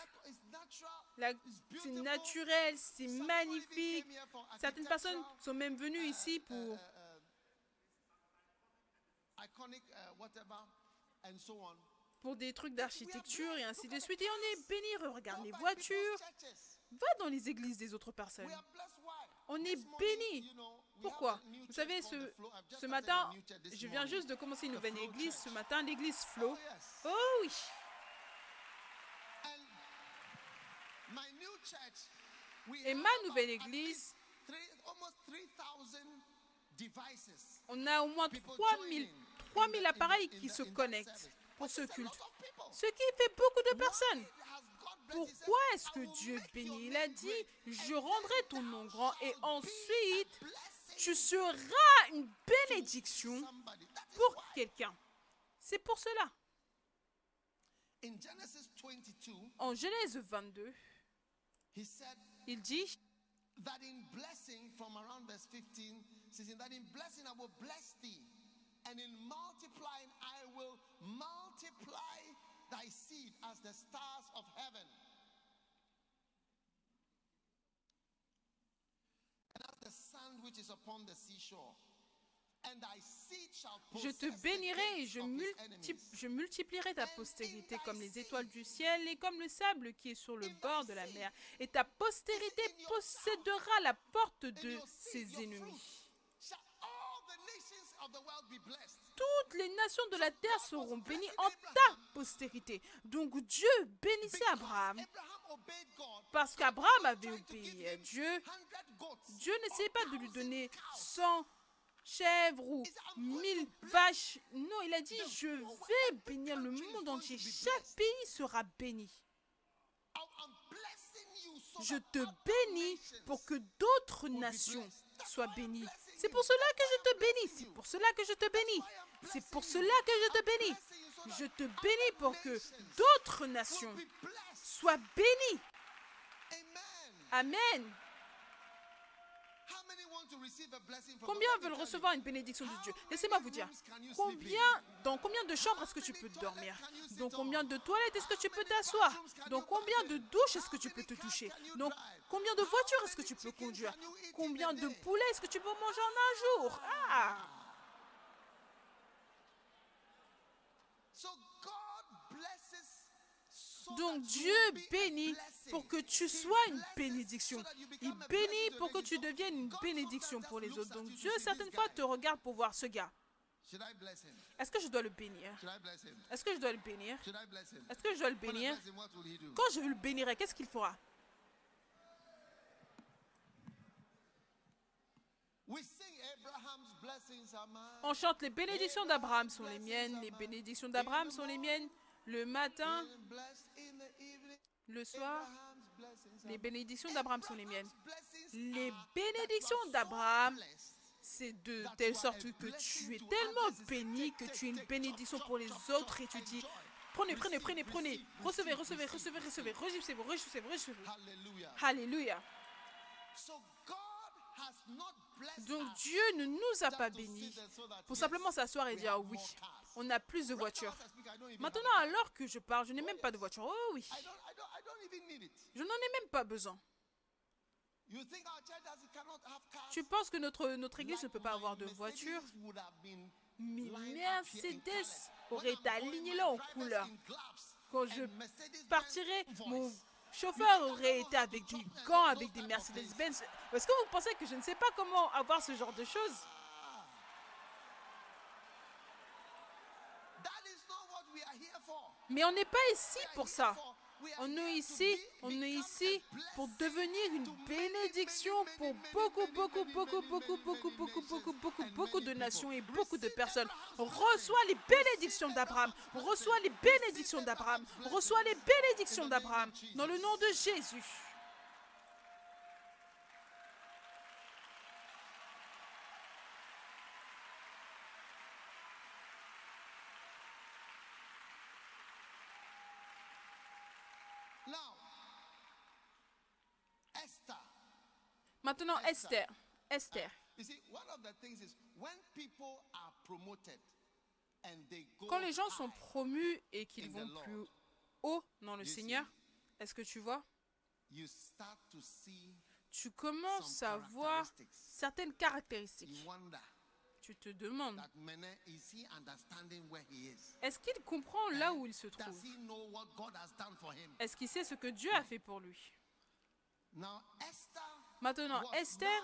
c'est naturel, c'est magnifique. Certaines personnes sont même venues ici pour uh, iconic uh, whatever and so on. Pour des trucs d'architecture et ainsi de suite. Et on est béni. Regarde les voitures. Va dans les églises des autres personnes. On est béni. Pourquoi? Vous savez, ce, Flow. Ce matin, je viens juste de commencer une The nouvelle Flow église. Ce matin, l'église Flo. Oh. Oh oui And my new church, we Et ma nouvelle église, least three, almost 3,000 devices. on a au moins People 3000, joining 3000 in the- appareils qui se connectent pour ce culte. Ce qui fait beaucoup de personnes. Pourquoi est-ce "I que Dieu bénit? Il a dit, je rendrai ton nom grand et ensuite, tu seras une bénédiction to somebody." That is pour quelqu'un. C'est pour cela. In Genesis 22, En Genèse 22, he said il dit, that in blessing, from around verse 15, 16, that in blessing I will bless thee, and in multiplying I will multiply thy seed as the stars of heaven. And as the sand which is upon the seashore. And thy seed shall Je te bénirai et je, je multiplierai ta postérité comme les étoiles du ciel et comme le sable qui est sur le bord de la mer. Et ta postérité possédera la porte de ses ennemis. Toutes les nations de la terre seront bénies en ta postérité. Donc Dieu bénissait Abraham parce qu'Abraham avait obéi à Dieu. 100 goats Dieu n'essayait pas de lui 1,000 donner cows. 100 chèvres ou 1000 vaches. Non, il a dit, je vais bénir le monde entier. Chaque pays sera béni. Je te bénis pour que d'autres nations soient bénies. C'est pour cela que je te bénis. C'est pour cela que je te bénis. C'est pour cela que je te bénis. Je te bénis pour que d'autres nations soient bénies. Amen. Combien veulent recevoir une bénédiction de Dieu? Laissez-moi vous dire. Combien, dans combien de chambres est-ce que tu peux dormir? Dans combien de toilettes est-ce que tu peux t'asseoir? Dans combien de douches est-ce que tu peux te toucher Dans combien de voitures est-ce que tu peux conduire? Combien de poulets est-ce que tu peux manger en un jour? Ah So God blesses so Donc Dieu bénit pour que tu sois une bénédiction. Il bénit pour que tu deviennes une bénédiction pour les autres. Donc Dieu certaines fois te regarde pour voir ce gars. Est-ce que je dois le bénir? Est-ce que je dois le bénir? Est-ce que je dois le bénir? Quand je le bénirai, qu'est-ce qu'il fera? On chante les bénédictions d'Abraham sont les miennes, les bénédictions d'Abraham sont les miennes. Le matin, Being blessed in the evening. Le soir, les bénédictions d'Abraham sont les miennes. Les bénédictions d'Abraham, c'est de telle sorte que tu es tellement béni que tu es une bénédiction pour les autres et tu dis, prenez, prenez, prenez, prenez, recevez, recevez, recevez, recevez, réjouissez-vous, réjouissez-vous, réjouissez-vous. Hallelujah. Alléluia. Donc Dieu ne nous a pas bénis pour simplement s'asseoir et dire have oui, on a plus de voitures. Maintenant, alors que je parle, je n'ai même pas de voiture. Oh oui, je n'en ai même pas besoin. Tu penses que notre, notre église ne peut pas avoir de voiture? Mais Mercedes aurait aligné là en couleur. Quand and je Mercedes-Benz partirai, voice. mon chauffeur aurait été avec des gants, avec des Mercedes-Benz. Est-ce que vous pensez que je ne sais pas comment avoir ce genre de choses? Ah. Mais on n'est pas ici pour ça. On est ici, on est ici pour devenir une bénédiction pour beaucoup, beaucoup, beaucoup, beaucoup, beaucoup, beaucoup, beaucoup, beaucoup, beaucoup de nations et beaucoup de personnes. Reçois les bénédictions d'Abraham. Reçois les bénédictions d'Abraham. Reçois les bénédictions d'Abraham. Dans le nom de Jésus. Now, Esther. Maintenant, Esther. Esther. You see, one of the things is when people are promoted and they go Quand les gens sont promus et qu'ils vont plus haut dans le. Seigneur, est-ce que tu vois? Tu commences à voir certaines caractéristiques. Tu te demandes, est-ce qu'il comprend là où il se trouve? Est-ce qu'il sait ce que Dieu a fait pour lui? Esther Maintenant, Esther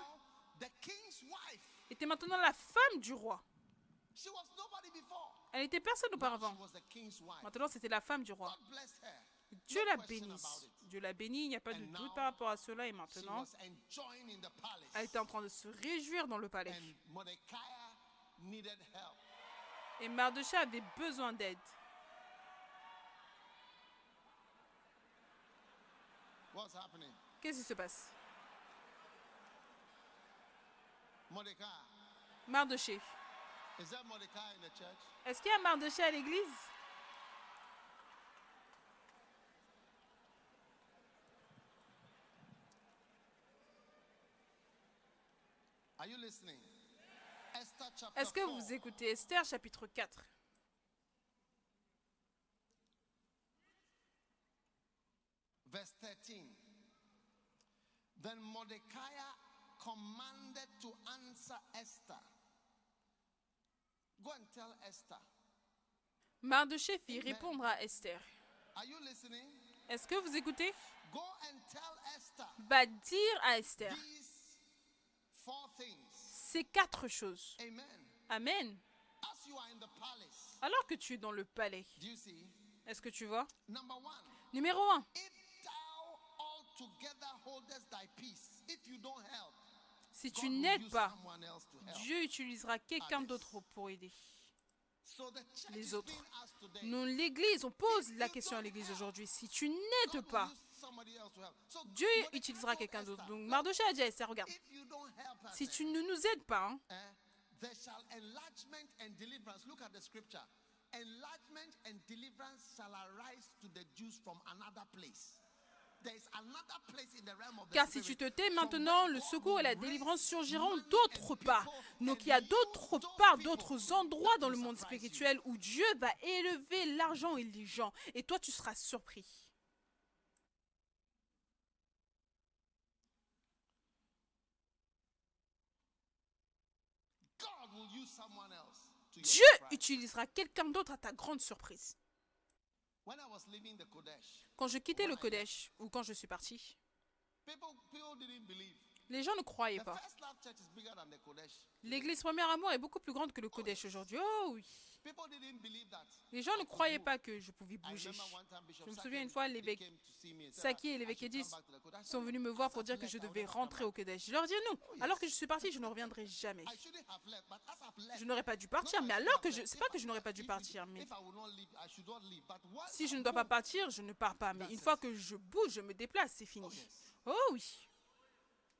était maintenant la femme du roi. Elle n'était personne auparavant. Maintenant, c'était la femme du roi. Dieu la bénisse. Dieu la bénit, il n'y a pas de doute par rapport à cela. Et maintenant, elle était en train de se réjouir dans le palais. Et Mardochée avait besoin d'aide. Qu'est-ce qui se passe? Church? Est-ce qu'il y a Mardochée à l'église? Are you listening? Esther chapter Est-ce que 4, vous écoutez Esther chapitre 4 verse 13. Then Mordecai commanded to answer Esther. Go and tell Esther. Mardochée fit répondre à Esther. Are you listening? Est-ce que vous écoutez? Go and tell Esther Va dire à Esther these four things. ces quatre choses. Amen. Amen. As you are in the palace, Alors que tu es dans le palais, do you see? est-ce que tu vois? Number one, Numéro 1. if thou altogether holdest thy peace, if you don't help, Si tu n'aides pas. Dieu utilisera quelqu'un d'autre pour aider. Les autres. Nous, l'Église, on pose la question à l'Église aujourd'hui. Si tu n'aides pas, Dieu utilisera quelqu'un d'autre. Donc Mardochée a dit à Esther, regarde, si eh, tu ne nous aides pas, hein, car si tu te tais maintenant, le secours et la délivrance surgiront d'autre part. Donc il y a d'autres parts, d'autres endroits dans le monde spirituel où Dieu va élever l'argent et les gens. Et toi, tu seras surpris. Dieu utilisera quelqu'un d'autre à ta grande surprise. Quand je quittais le Kodesh, ou quand je suis parti, les gens ne croyaient pas. L'église Premier Amour est beaucoup plus grande que le Kodesh aujourd'hui. Oh oui. Les gens ne croyaient pas que je pouvais bouger. Je me souviens une fois, l'évêque Saki et "I l'évêque should Edith come back to the Kodesh." I sont venus me "As voir pour dire que je devais rentrer back?" au Kodesh. Je leur dis non. Alors que je suis parti, je ne reviendrai jamais. Je n'aurais pas dû partir, mais alors que je... C'est pas que je n'aurais pas dû partir, mais si je ne dois pas partir, je ne pars pas. Mais une fois que je bouge, je me déplace, c'est fini. oh. Oh oui. You see, people think that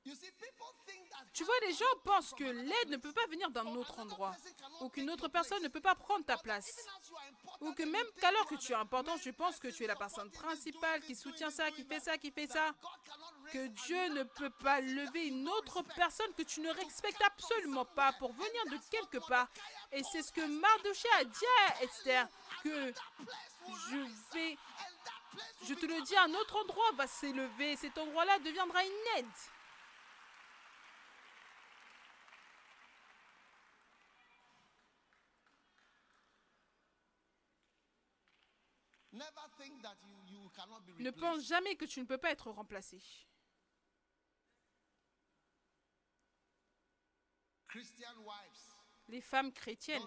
Tu vois, les gens pensent que l'aide ne peut pas venir d'un autre endroit, ou qu'une autre personne ne peut pas prendre ta place, ou que même qu'alors que tu es important, tu penses que tu es la personne principale qui soutient ça, qui fait ça, qui fait ça, que Dieu ne peut pas lever une autre personne que tu ne respectes absolument pas pour venir de quelque part. Et c'est ce que Mardoché a dit à Esther, que je vais, je te le dis, un autre endroit va s'élever, cet endroit-là deviendra une aide. Never think that you, you cannot be Ne pense jamais que tu ne peux pas être remplacé. Les femmes chrétiennes,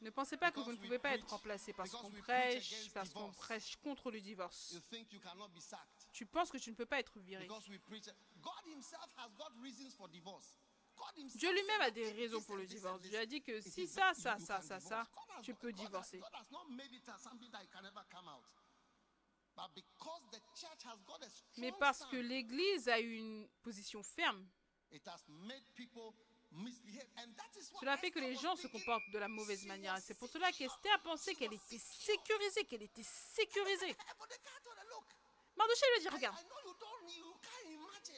ne pensez pas que vous ne pouvez pas être remplacé parce qu'on prêche, parce qu'on prêche contre le divorce. Tu penses que tu ne peux pas être viré. Dieu lui-même a des "Okay, raisons pour le divorce. Dieu a dit que si ça, ça, ça, ça, divorce." ça, tu peux divorcer. Mais parce que l'Église a une position ferme, cela fait que les gens se comportent de la mauvaise manière. C'est pour cela qu'Esther pensait qu'elle était sécurisée, qu'elle était sécurisée. Eh, but the guy told her, "Look, Mardoché lui a dit, regarde,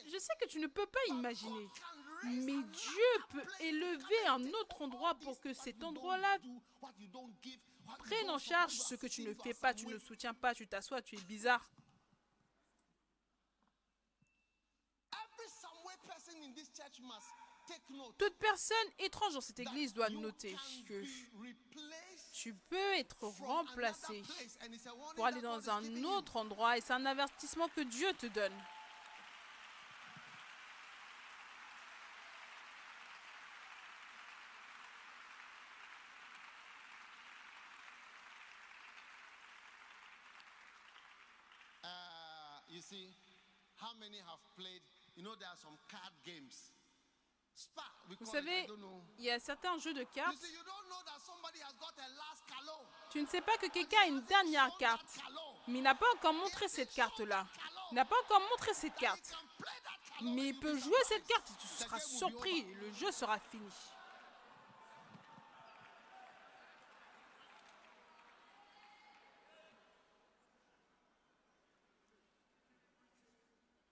je sais que tu ne peux pas imaginer, mais Dieu peut élever un autre endroit pour que cet endroit-là prenne en charge ce que tu ne fais pas, tu ne soutiens pas, tu t'assois, tu es bizarre. Toute personne étrange dans cette église doit noter que tu peux être remplacé pour aller dans un autre endroit et c'est un avertissement que Dieu te donne. Uh, you see, how many have played? You know, there are some card games. Spa, we Vous call it, I savez, don't know. il y a certains jeux de You cartes. see, you don't know that somebody has got a last calo. Tu ne sais pas que quelqu'un a une dernière carte, mais il n'a pas encore montré cette carte-là. Il n'a pas encore montré cette carte. Mais il peut jouer cette carte tu seras surpris. Le jeu sera fini.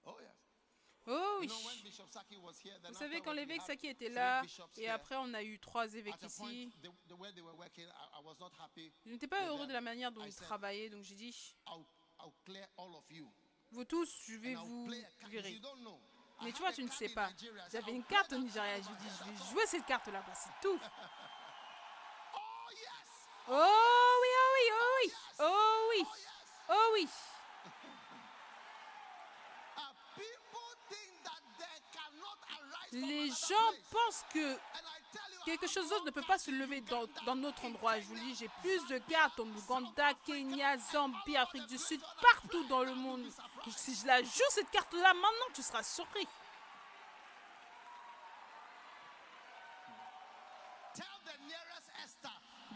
Oh, yes. Oh oui. Vous savez, quand l'évêque Saki était là, et après on a eu trois évêques ici, je n'étais pas heureux de la manière dont ils travaillaient, donc j'ai dit, vous tous, je vais vous virer. Mais tu vois, tu ne sais pas. J'avais une carte au [laughs] Nigeria, je lui dis, je vais jouer cette carte-là, bah, c'est tout. [laughs] Oh. Oh oui, oh oui, oh oui, oh oui, Oh, oh oui. Uh, people think that they cannot arise from Les gens pensent que quelque chose d'autre ne peut pas se lever dans, notre endroit. Je vous dis, j'ai plus de gardes en Ouganda, Kenya, Zambie, Afrique du Sud, partout dans le monde. Si je la joue, cette carte-là, maintenant, tu seras surpris.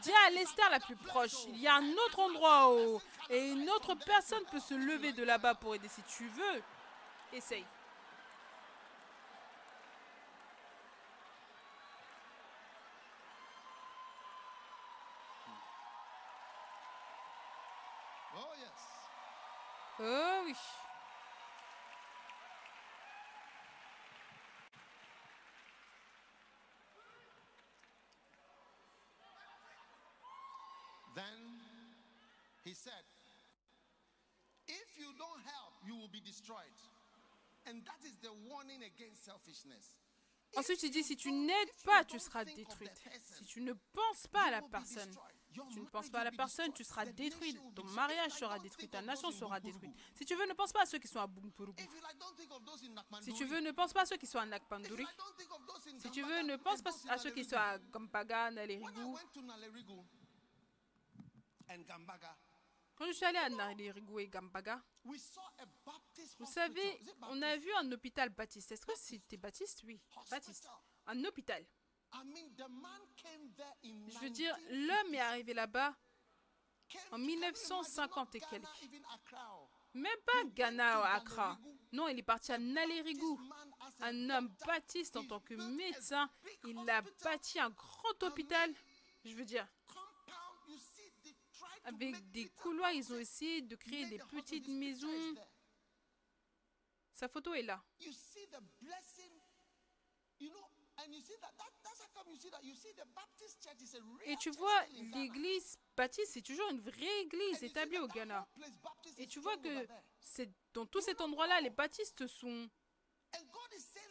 Dis à l'Esther la plus proche, il y a un autre endroit où, et une autre personne peut se lever de là-bas pour aider si tu veux. Essaye. Oh, yes. Oh oui. Then he said, If you don't help, you will be destroyed. And that is the warning against selfishness. Ensuite, il dit, si tu n'aides pas, tu seras détruite. Si tu ne penses pas à la personne, tu ne penses pas à la personne, tu seras détruite. Ton mariage sera détruit, ta nation sera détruite. Si tu veux, ne pense pas à ceux qui sont à in Si tu veux, ne pense pas à ceux qui sont à Nakpanduri. Si tu veux, ne pense pas à ceux qui sont à Gampaga, Nalerigu. Quand je suis allée à Nalerigu et Gampaga, vous savez, on a vu un hôpital baptiste. Est-ce que c'était baptiste? Oui, baptiste. Un hôpital. Je veux dire, 1950. l'homme est arrivé là-bas en can you imagine, 1950 et quelques. Même pas Ghana à Accra. Non, il est parti à Nalerigu. Un homme baptiste en tant que médecin, il a bâti un grand hôpital. Je veux dire, avec des couloirs, ils ont essayé de créer des petites maisons. Sa photo est là. Et tu vois, l'église baptiste, c'est toujours une vraie église établie au Ghana. Et tu vois que c'est dans tout cet endroit-là, les baptistes sont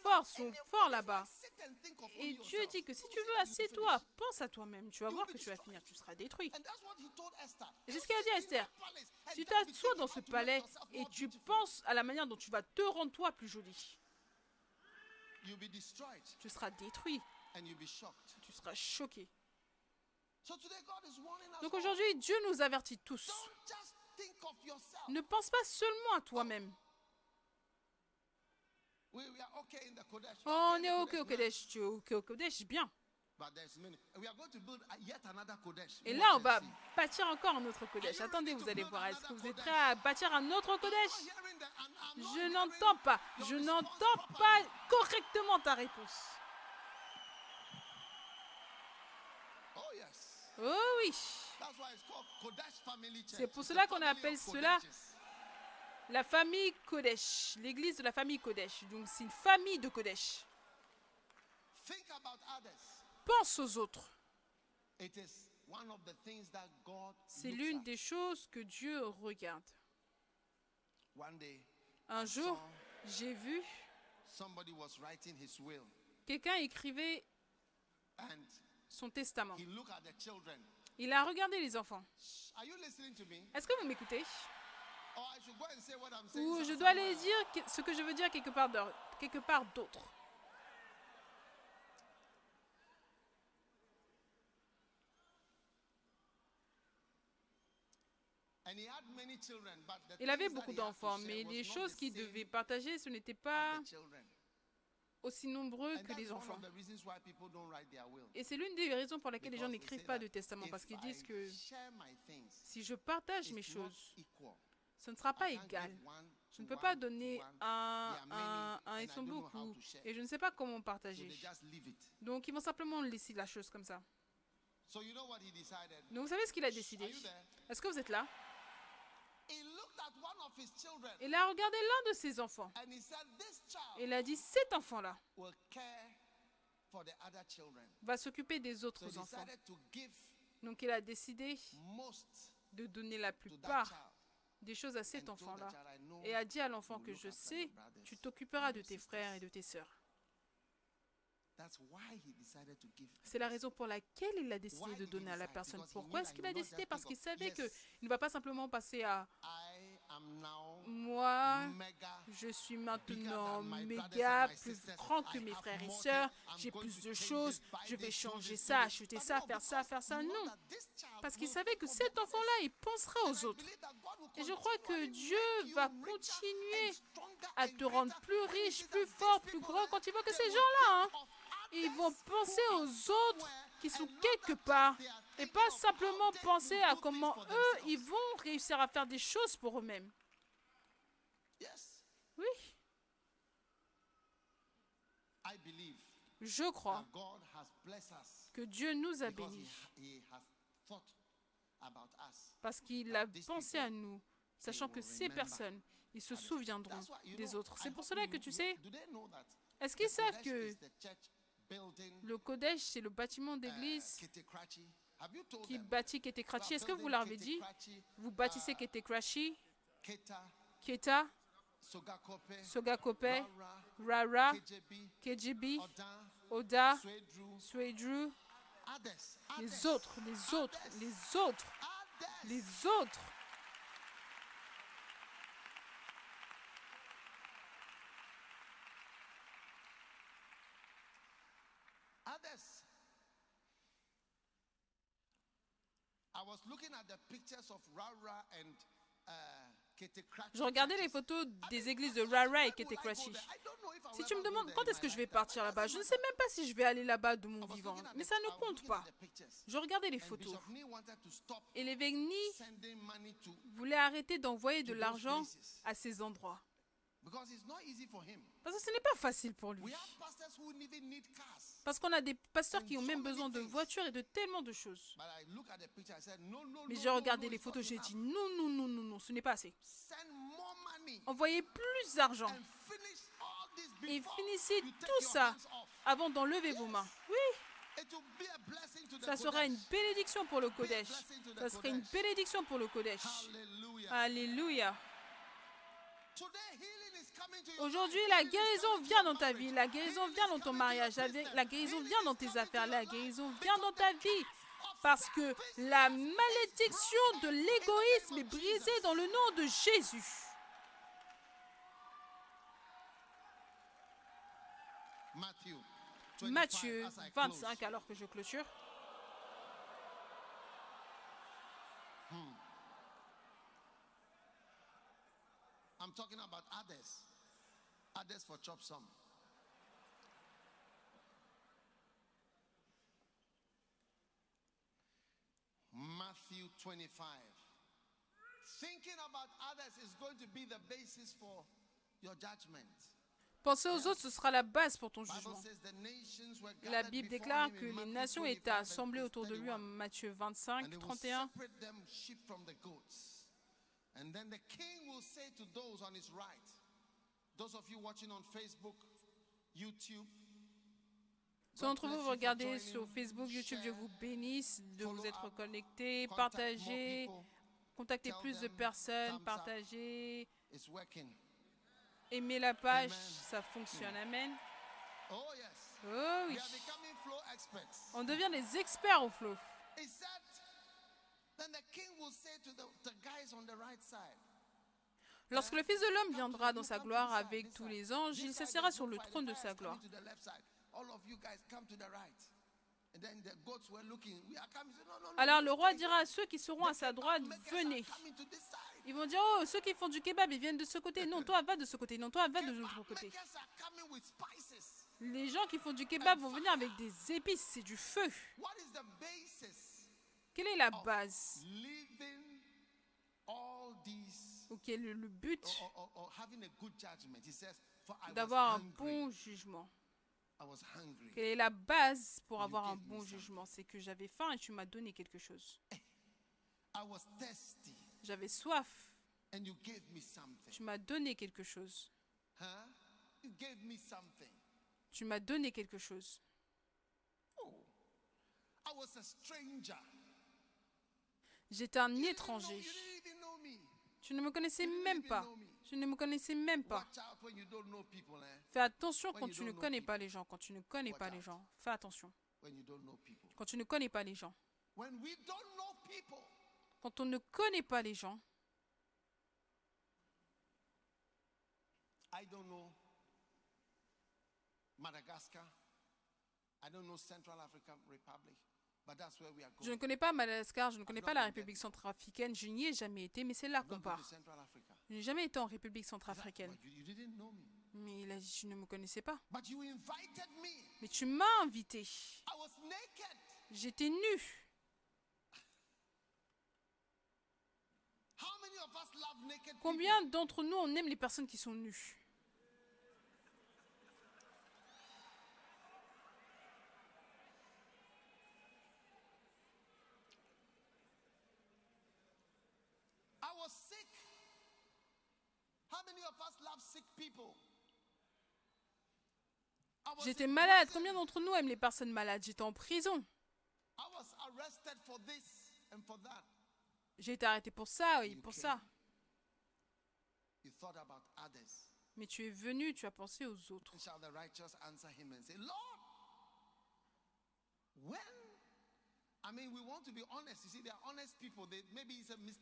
forts, sont forts là-bas. Et Dieu dit que si tu veux, assieds-toi, pense à toi-même. Tu vas voir que tu vas finir, tu seras détruit. Et c'est ce qu'il a dit à Esther. Si tu t'assois dans ce palais et tu penses à la manière dont tu vas te rendre toi plus jolie, tu seras détruit, and you'll be shocked. tu seras choqué. Donc aujourd'hui, Dieu nous avertit tous. Don't just think of yourself. Ne pense pas seulement à toi-même. Oh, on est ok au Kodesh, tu es ok au Kodesh, bien. Et là, on va bâtir encore un autre Kodesh. Attendez, vous allez voir. Est-ce que vous êtes prêts à bâtir un autre Kodesh? Je n'entends pas. Je n'entends pas correctement ta réponse. Oh yes. Oh oui. C'est pour cela qu'on appelle cela. La famille Kodesh. L'église de la famille Kodesh. Donc c'est une famille de Kodesh. Pense aux autres. C'est l'une des choses que Dieu regarde. Un jour, j'ai vu quelqu'un écrivait son testament. he looked at the children. Il a regardé les enfants. Are you listening to me? Est-ce que vous m'écoutez? Ou je dois aller dire ce que je veux dire quelque part d'autre Il avait beaucoup d'enfants, mais les choses qu'il devait partager, ce n'était pas. Aussi nombreux que les enfants. Et c'est l'une des raisons pour lesquelles les gens n'écrivent pas de testament, parce qu'ils disent que si je partage mes choses, ce ne sera pas égal. Je ne peux pas donner un, un, un how beaucoup. Et je ne sais pas comment partager. Donc ils vont simplement laisser la chose comme ça. Donc vous savez ce qu'il a décidé? Est-ce que vous êtes là? Il a regardé l'un de ses enfants. Il a dit, cet enfant-là va s'occuper des autres enfants. Donc il a décidé de donner la plupart des choses à cet enfant-là. Et a dit à l'enfant que je sais, tu t'occuperas de tes frères et de tes sœurs. C'est la raison pour laquelle il a décidé de donner à la personne. Pourquoi est-ce qu'il a décidé? Parce qu'il savait qu'il ne va pas simplement passer à Moi, je suis maintenant méga plus grand que mes frères et sœurs. J'ai plus de choses. Je vais changer ça, acheter ça, faire ça, faire ça. Non. Parce qu'il savait que cet enfant-là, il pensera aux autres. Et je crois que Dieu va continuer à te rendre plus riche, plus fort, plus grand quand il voit que ces gens-là, hein, ils vont penser aux autres qui sont quelque part et pas simplement penser à comment eux, ils vont réussir à faire des choses pour eux-mêmes. Oui, je crois que Dieu nous a bénis. parce qu'il a pensé à nous, sachant que ces personnes, ils se souviendront des autres. C'est pour cela que tu sais, est-ce qu'ils savent que le Kodesh, c'est le bâtiment uh, d'église Ketekrachi? Qui bâtit Ketekrachi Est-ce que vous building leur avez dit Ketekrachi, Vous bâtissez Ketekrachi, Keta, Keta, Sogakope, Rara, KGB, Oda, Swedru, les autres, les autres, les autres, les autres. I was looking at the pictures of Rara and uh, Je regardais les photos des églises de Rara et Ketekrachi. Si tu me demandes quand est-ce que je vais partir là-bas, je ne sais même pas si je vais aller là-bas de mon vivant. Mais ça ne compte pas. Je regardais les photos. Et l'évêque Ni voulait arrêter d'envoyer de l'argent à ces endroits. Parce que ce n'est pas facile pour lui. Parce qu'on a des pasteurs qui ont même besoin de voitures et de tellement de choses. But I look at the picture, I said, no, no, Mais j'ai regardé les photos, j'ai dit non, non, non, non, non, ce n'est pas assez. Send more money Envoyez plus d'argent et finissez tout ça avant d'enlever vos mains. Oui, It will be a blessing to the ça sera une bénédiction pour le Kodesh. Ça serait une bénédiction pour le Kodesh. Alléluia. Aujourd'hui, la guérison vient dans ta vie, la guérison vient dans ton mariage, la, guérison vient dans tes affaires, la guérison vient dans ta vie. Parce que la malédiction de l'égoïsme est brisée dans le nom de Jésus. Matthew 25, Matthieu as I close. 25, alors que je clôture. I'm talking about others. Others for chop some. Matthew 25. Thinking about others is going to be the basis for your judgment. Penser aux autres, ce sera la base pour ton jugement. La Bible déclare que les nations 25 étaient assemblées autour de lui en 31. Matthieu And 25, they will 31. separate them sheep from the goats. And then the king will say to those on his right, those of you watching on Facebook, YouTube, Ceux d'entre vous, vous regardez sur Facebook, YouTube, share, vous bénisse de vous être connectés, partagez, contactez plus de personnes, partagez, aimez la page, ça fonctionne. Amen. Oh. Oh oui. On devient des experts au flow. Lorsque le Fils de l'homme viendra dans sa gloire avec tous les anges, il s'assiera sur le trône de sa gloire. Alors le roi dira à ceux qui seront à sa droite, venez. Ils vont dire, oh, ceux qui font du kebab, ils viennent de ce côté. Non, toi, va de ce côté. Non, toi, va de l'autre côté. Les gens qui font du kebab vont venir avec des épices, c'est du feu. Quelle est la base? Ou quel est le but? He says, For I was d'avoir un bon jugement. Quelle est la base pour avoir un bon jugement? C'est que j'avais faim et tu m'as donné quelque chose. Thirsty. J'avais soif, And you gave me something. tu m'as donné quelque chose. Tu m'as donné quelque chose. I was a stranger. J'étais un étranger. Tu ne me connaissais même pas. me. Tu ne me connaissais même pas. Eh? Fais attention quand tu ne connais pas les gens. Quand tu ne connais pas les gens. Fais attention. Quand tu ne connais pas les gens. Quand on ne connaît pas les gens, I don't know Madagascar. I don't know Central African Republic, Je ne connais pas Madagascar, je ne connais pas la République centrafricaine, je n'y ai jamais été, mais c'est là qu'on part. Je n'ai jamais été en République centrafricaine. Mais il a dit, tu ne me connaissais pas. Mais tu m'as invité. J'étais people? Combien d'entre nous, on aime les personnes qui sont nues I was sick. How many of us love sick people? I was J'étais malade. Combien d'entre nous aiment les personnes malades? J'étais en prison. J'ai été arrêté pour ça et pour ça. Mais tu es venu, tu as pensé aux autres.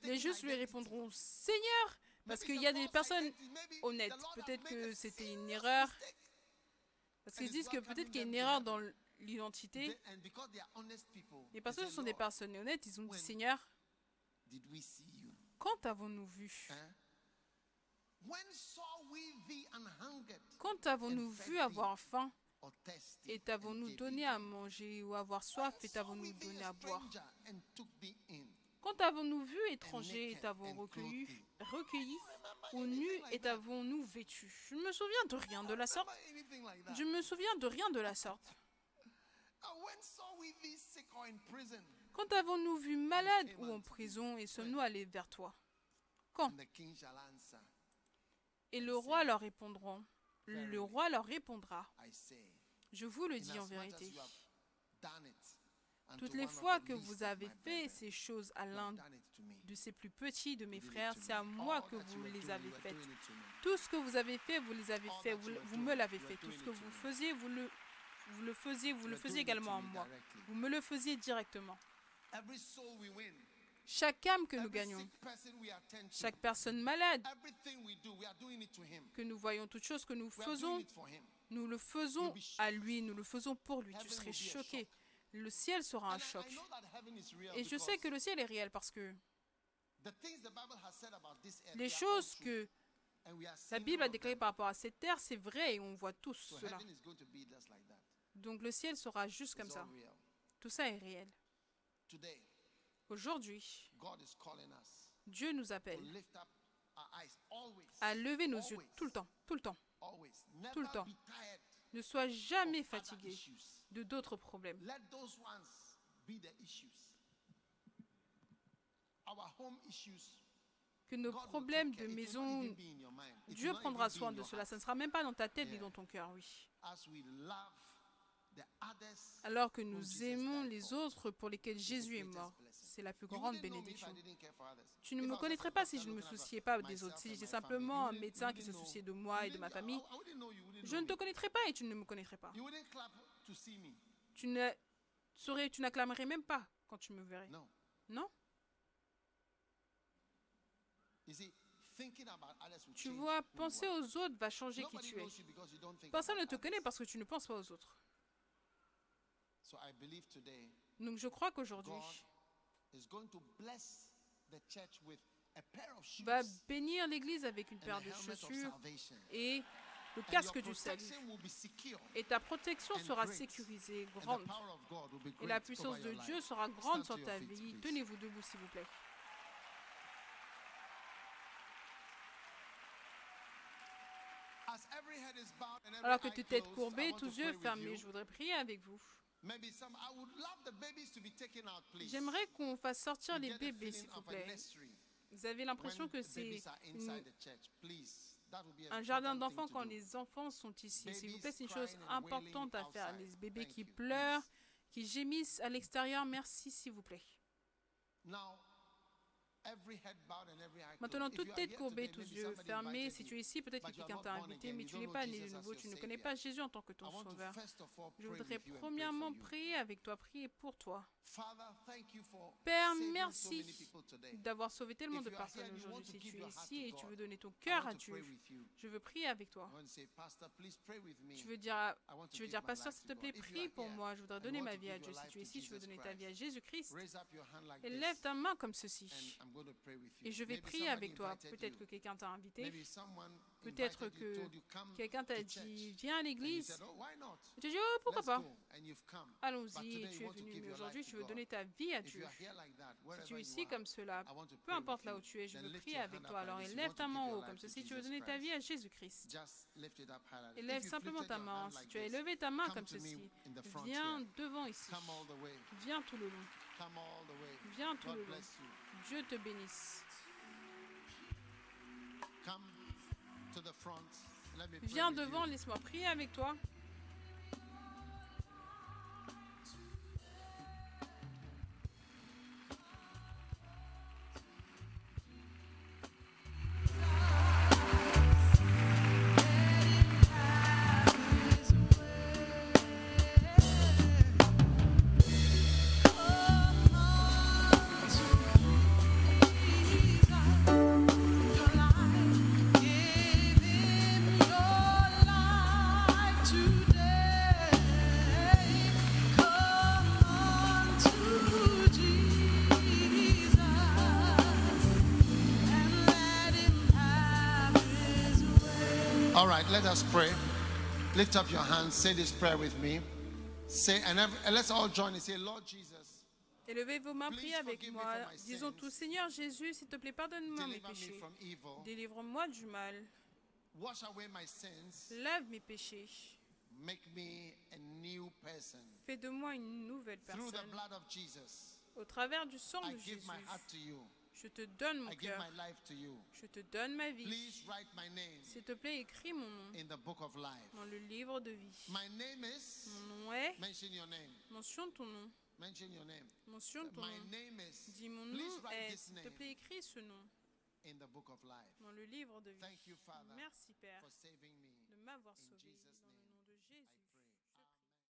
Les justes lui répondront Seigneur, parce qu'il y a des personnes honnêtes. Peut-être que c'était une erreur. Parce qu'ils disent que peut-être qu'il y a une erreur dans l'identité. Les they personnes say, sont des personnes honnêtes. Ils ont dit Seigneur, quand avons-nous vu? Quand avons-nous vu avoir faim? Et t'avons-nous donné à manger ou avoir soif et t'avons-nous donné à boire? Quand avons-nous vu étranger et t'avons recueilli, clothed recueilli Remember ou nu anything like et that? t'avons-nous vêtu Je ne me souviens de rien de la sorte. Je me souviens de rien de la sorte. Quand avons-nous vu malade ou en prison et sommes-nous allés vers toi? Quand? Et le roi leur répondra. Le roi leur répondra. Je vous le dis en vérité. Toutes les fois que vous avez fait ces choses à l'un de ces plus petits de mes frères, c'est à moi que vous les avez faites. Tout ce que vous avez fait, vous les avez fait, vous, me l'avez fait. Tout ce que vous faisiez, vous le, vous le faisiez, vous le faisiez également à moi. Vous me le faisiez directement. Every soul we win, Chaque âme que nous gagnons, chaque personne malade que nous voyons, toute chose que nous faisons, nous le faisons à lui, nous le faisons pour lui. Tu serais choqué. Le ciel sera un choc. Et je sais que le ciel est réel parce que les choses que la Bible a déclarées par rapport à cette terre, c'est vrai et on voit tous cela. Donc le ciel sera juste comme ça. Tout ça est réel. Aujourd'hui, God is calling us Dieu nous appelle à lever nos yeux tout le temps, tout le temps. Tout le temps. Ne sois jamais fatigué de d'autres problèmes. Que nos problèmes de maison, Dieu prendra soin in de cela. Ça ne sera même pas dans ta tête ni dans ton cœur, oui. Alors que nous aimons les autres pour lesquels Jésus est mort. C'est la plus grande bénédiction. Tu ne me connaîtrais pas si je ne me souciais pas des autres. Si j'étais simplement un médecin qui se souciait de moi et de ma famille, je ne te connaîtrais pas et tu ne me connaîtrais pas. Tu ne saurais, tu n'acclamerais même pas quand tu me verrais. No. Non? Tu vois, penser aux autres va changer qui tu es. Personne ne te connaît parce que tu ne penses pas aux autres. Donc je crois qu'aujourd'hui, va bénir l'Église avec une paire de chaussures et le casque du salut. Et ta protection sera sécurisée, grande. Et la puissance de Dieu sera grande sur ta vie. Tenez-vous debout, s'il vous plaît. Alors que toute tête courbée, tous to yeux fermés, je voudrais prier avec vous. Maybe some I would love the babies to be taken out, please. J'aimerais qu'on fasse sortir les bébés, s'il vous plaît. Vous avez l'impression que c'est un jardin d'enfants quand les enfants sont ici. S'il vous plaît, c'est une chose importante à faire. Les bébés qui pleurent, qui gémissent à l'extérieur, merci, s'il vous plaît. Maintenant, toute tête courbée, tous yeux fermés. Si tu es ici, peut-être que quelqu'un t'a invité, mais tu n'es pas né de nouveau, tu ne connais pas Jésus en tant que ton sauveur. Je voudrais premièrement prier avec toi, prier pour toi. Père, merci d'avoir sauvé tellement de personnes aujourd'hui. Si tu es ici et tu veux donner ton cœur à Dieu, je veux prier avec toi. Je veux dire, je veux dire, pasteur, s'il te plaît, prie pour moi. Je voudrais donner ma vie à Dieu. Si tu es ici, je veux donner ta vie à Christ, Jésus-Christ. Et lève ta main comme ceci. Et je vais prier avec toi. Peut-être que quelqu'un t'a invité. Peut-être que quelqu'un t'a dit, viens à l'église. oh? Et tu as dit, oh, pourquoi pas? Allons-y, tu es venu. Mais aujourd'hui, tu veux donner ta vie à Dieu. Si tu es ici comme cela, peu importe là où tu es, je veux prier avec toi. Alors élève ta main give haut comme ceci, tu veux donner ta vie à Jésus-Christ. Élève simplement ta main. Si tu as élevé ta main comme ceci, viens devant ici. Viens tout le long. Viens tout le long. Dieu te bénisse. Viens devant, laisse-moi prier avec toi. All right, let us pray. Lift up your hands. Say this prayer with me. Say, and, every, and let's all join and say, Lord Jesus, Élevez vos mains, priez avec moi. Disons tout, Seigneur Jésus, s'il te plaît, pardonne-moi mes deliver me péchés. from evil. Délivre-moi du mal. Wash away my sins. Lève mes péchés. Make me a new person. Fais de moi une nouvelle Through the personne. blood of Jesus, Au travers du sang de give Jésus, je te donne mon cœur. my life to you. Je te donne ma vie. Please write my name S'il te plaît, écris mon nom in the book of life. dans le livre de vie. My name is, Mon nom est. mention your name. Mentionne ton nom. Mention your name. Mentionne ton nom. Dis mon nom est. S'il te plaît, écris ce nom in the book of life. dans le livre de vie. Thank you, Father, Merci, Père, for saving me. de m'avoir sauvé.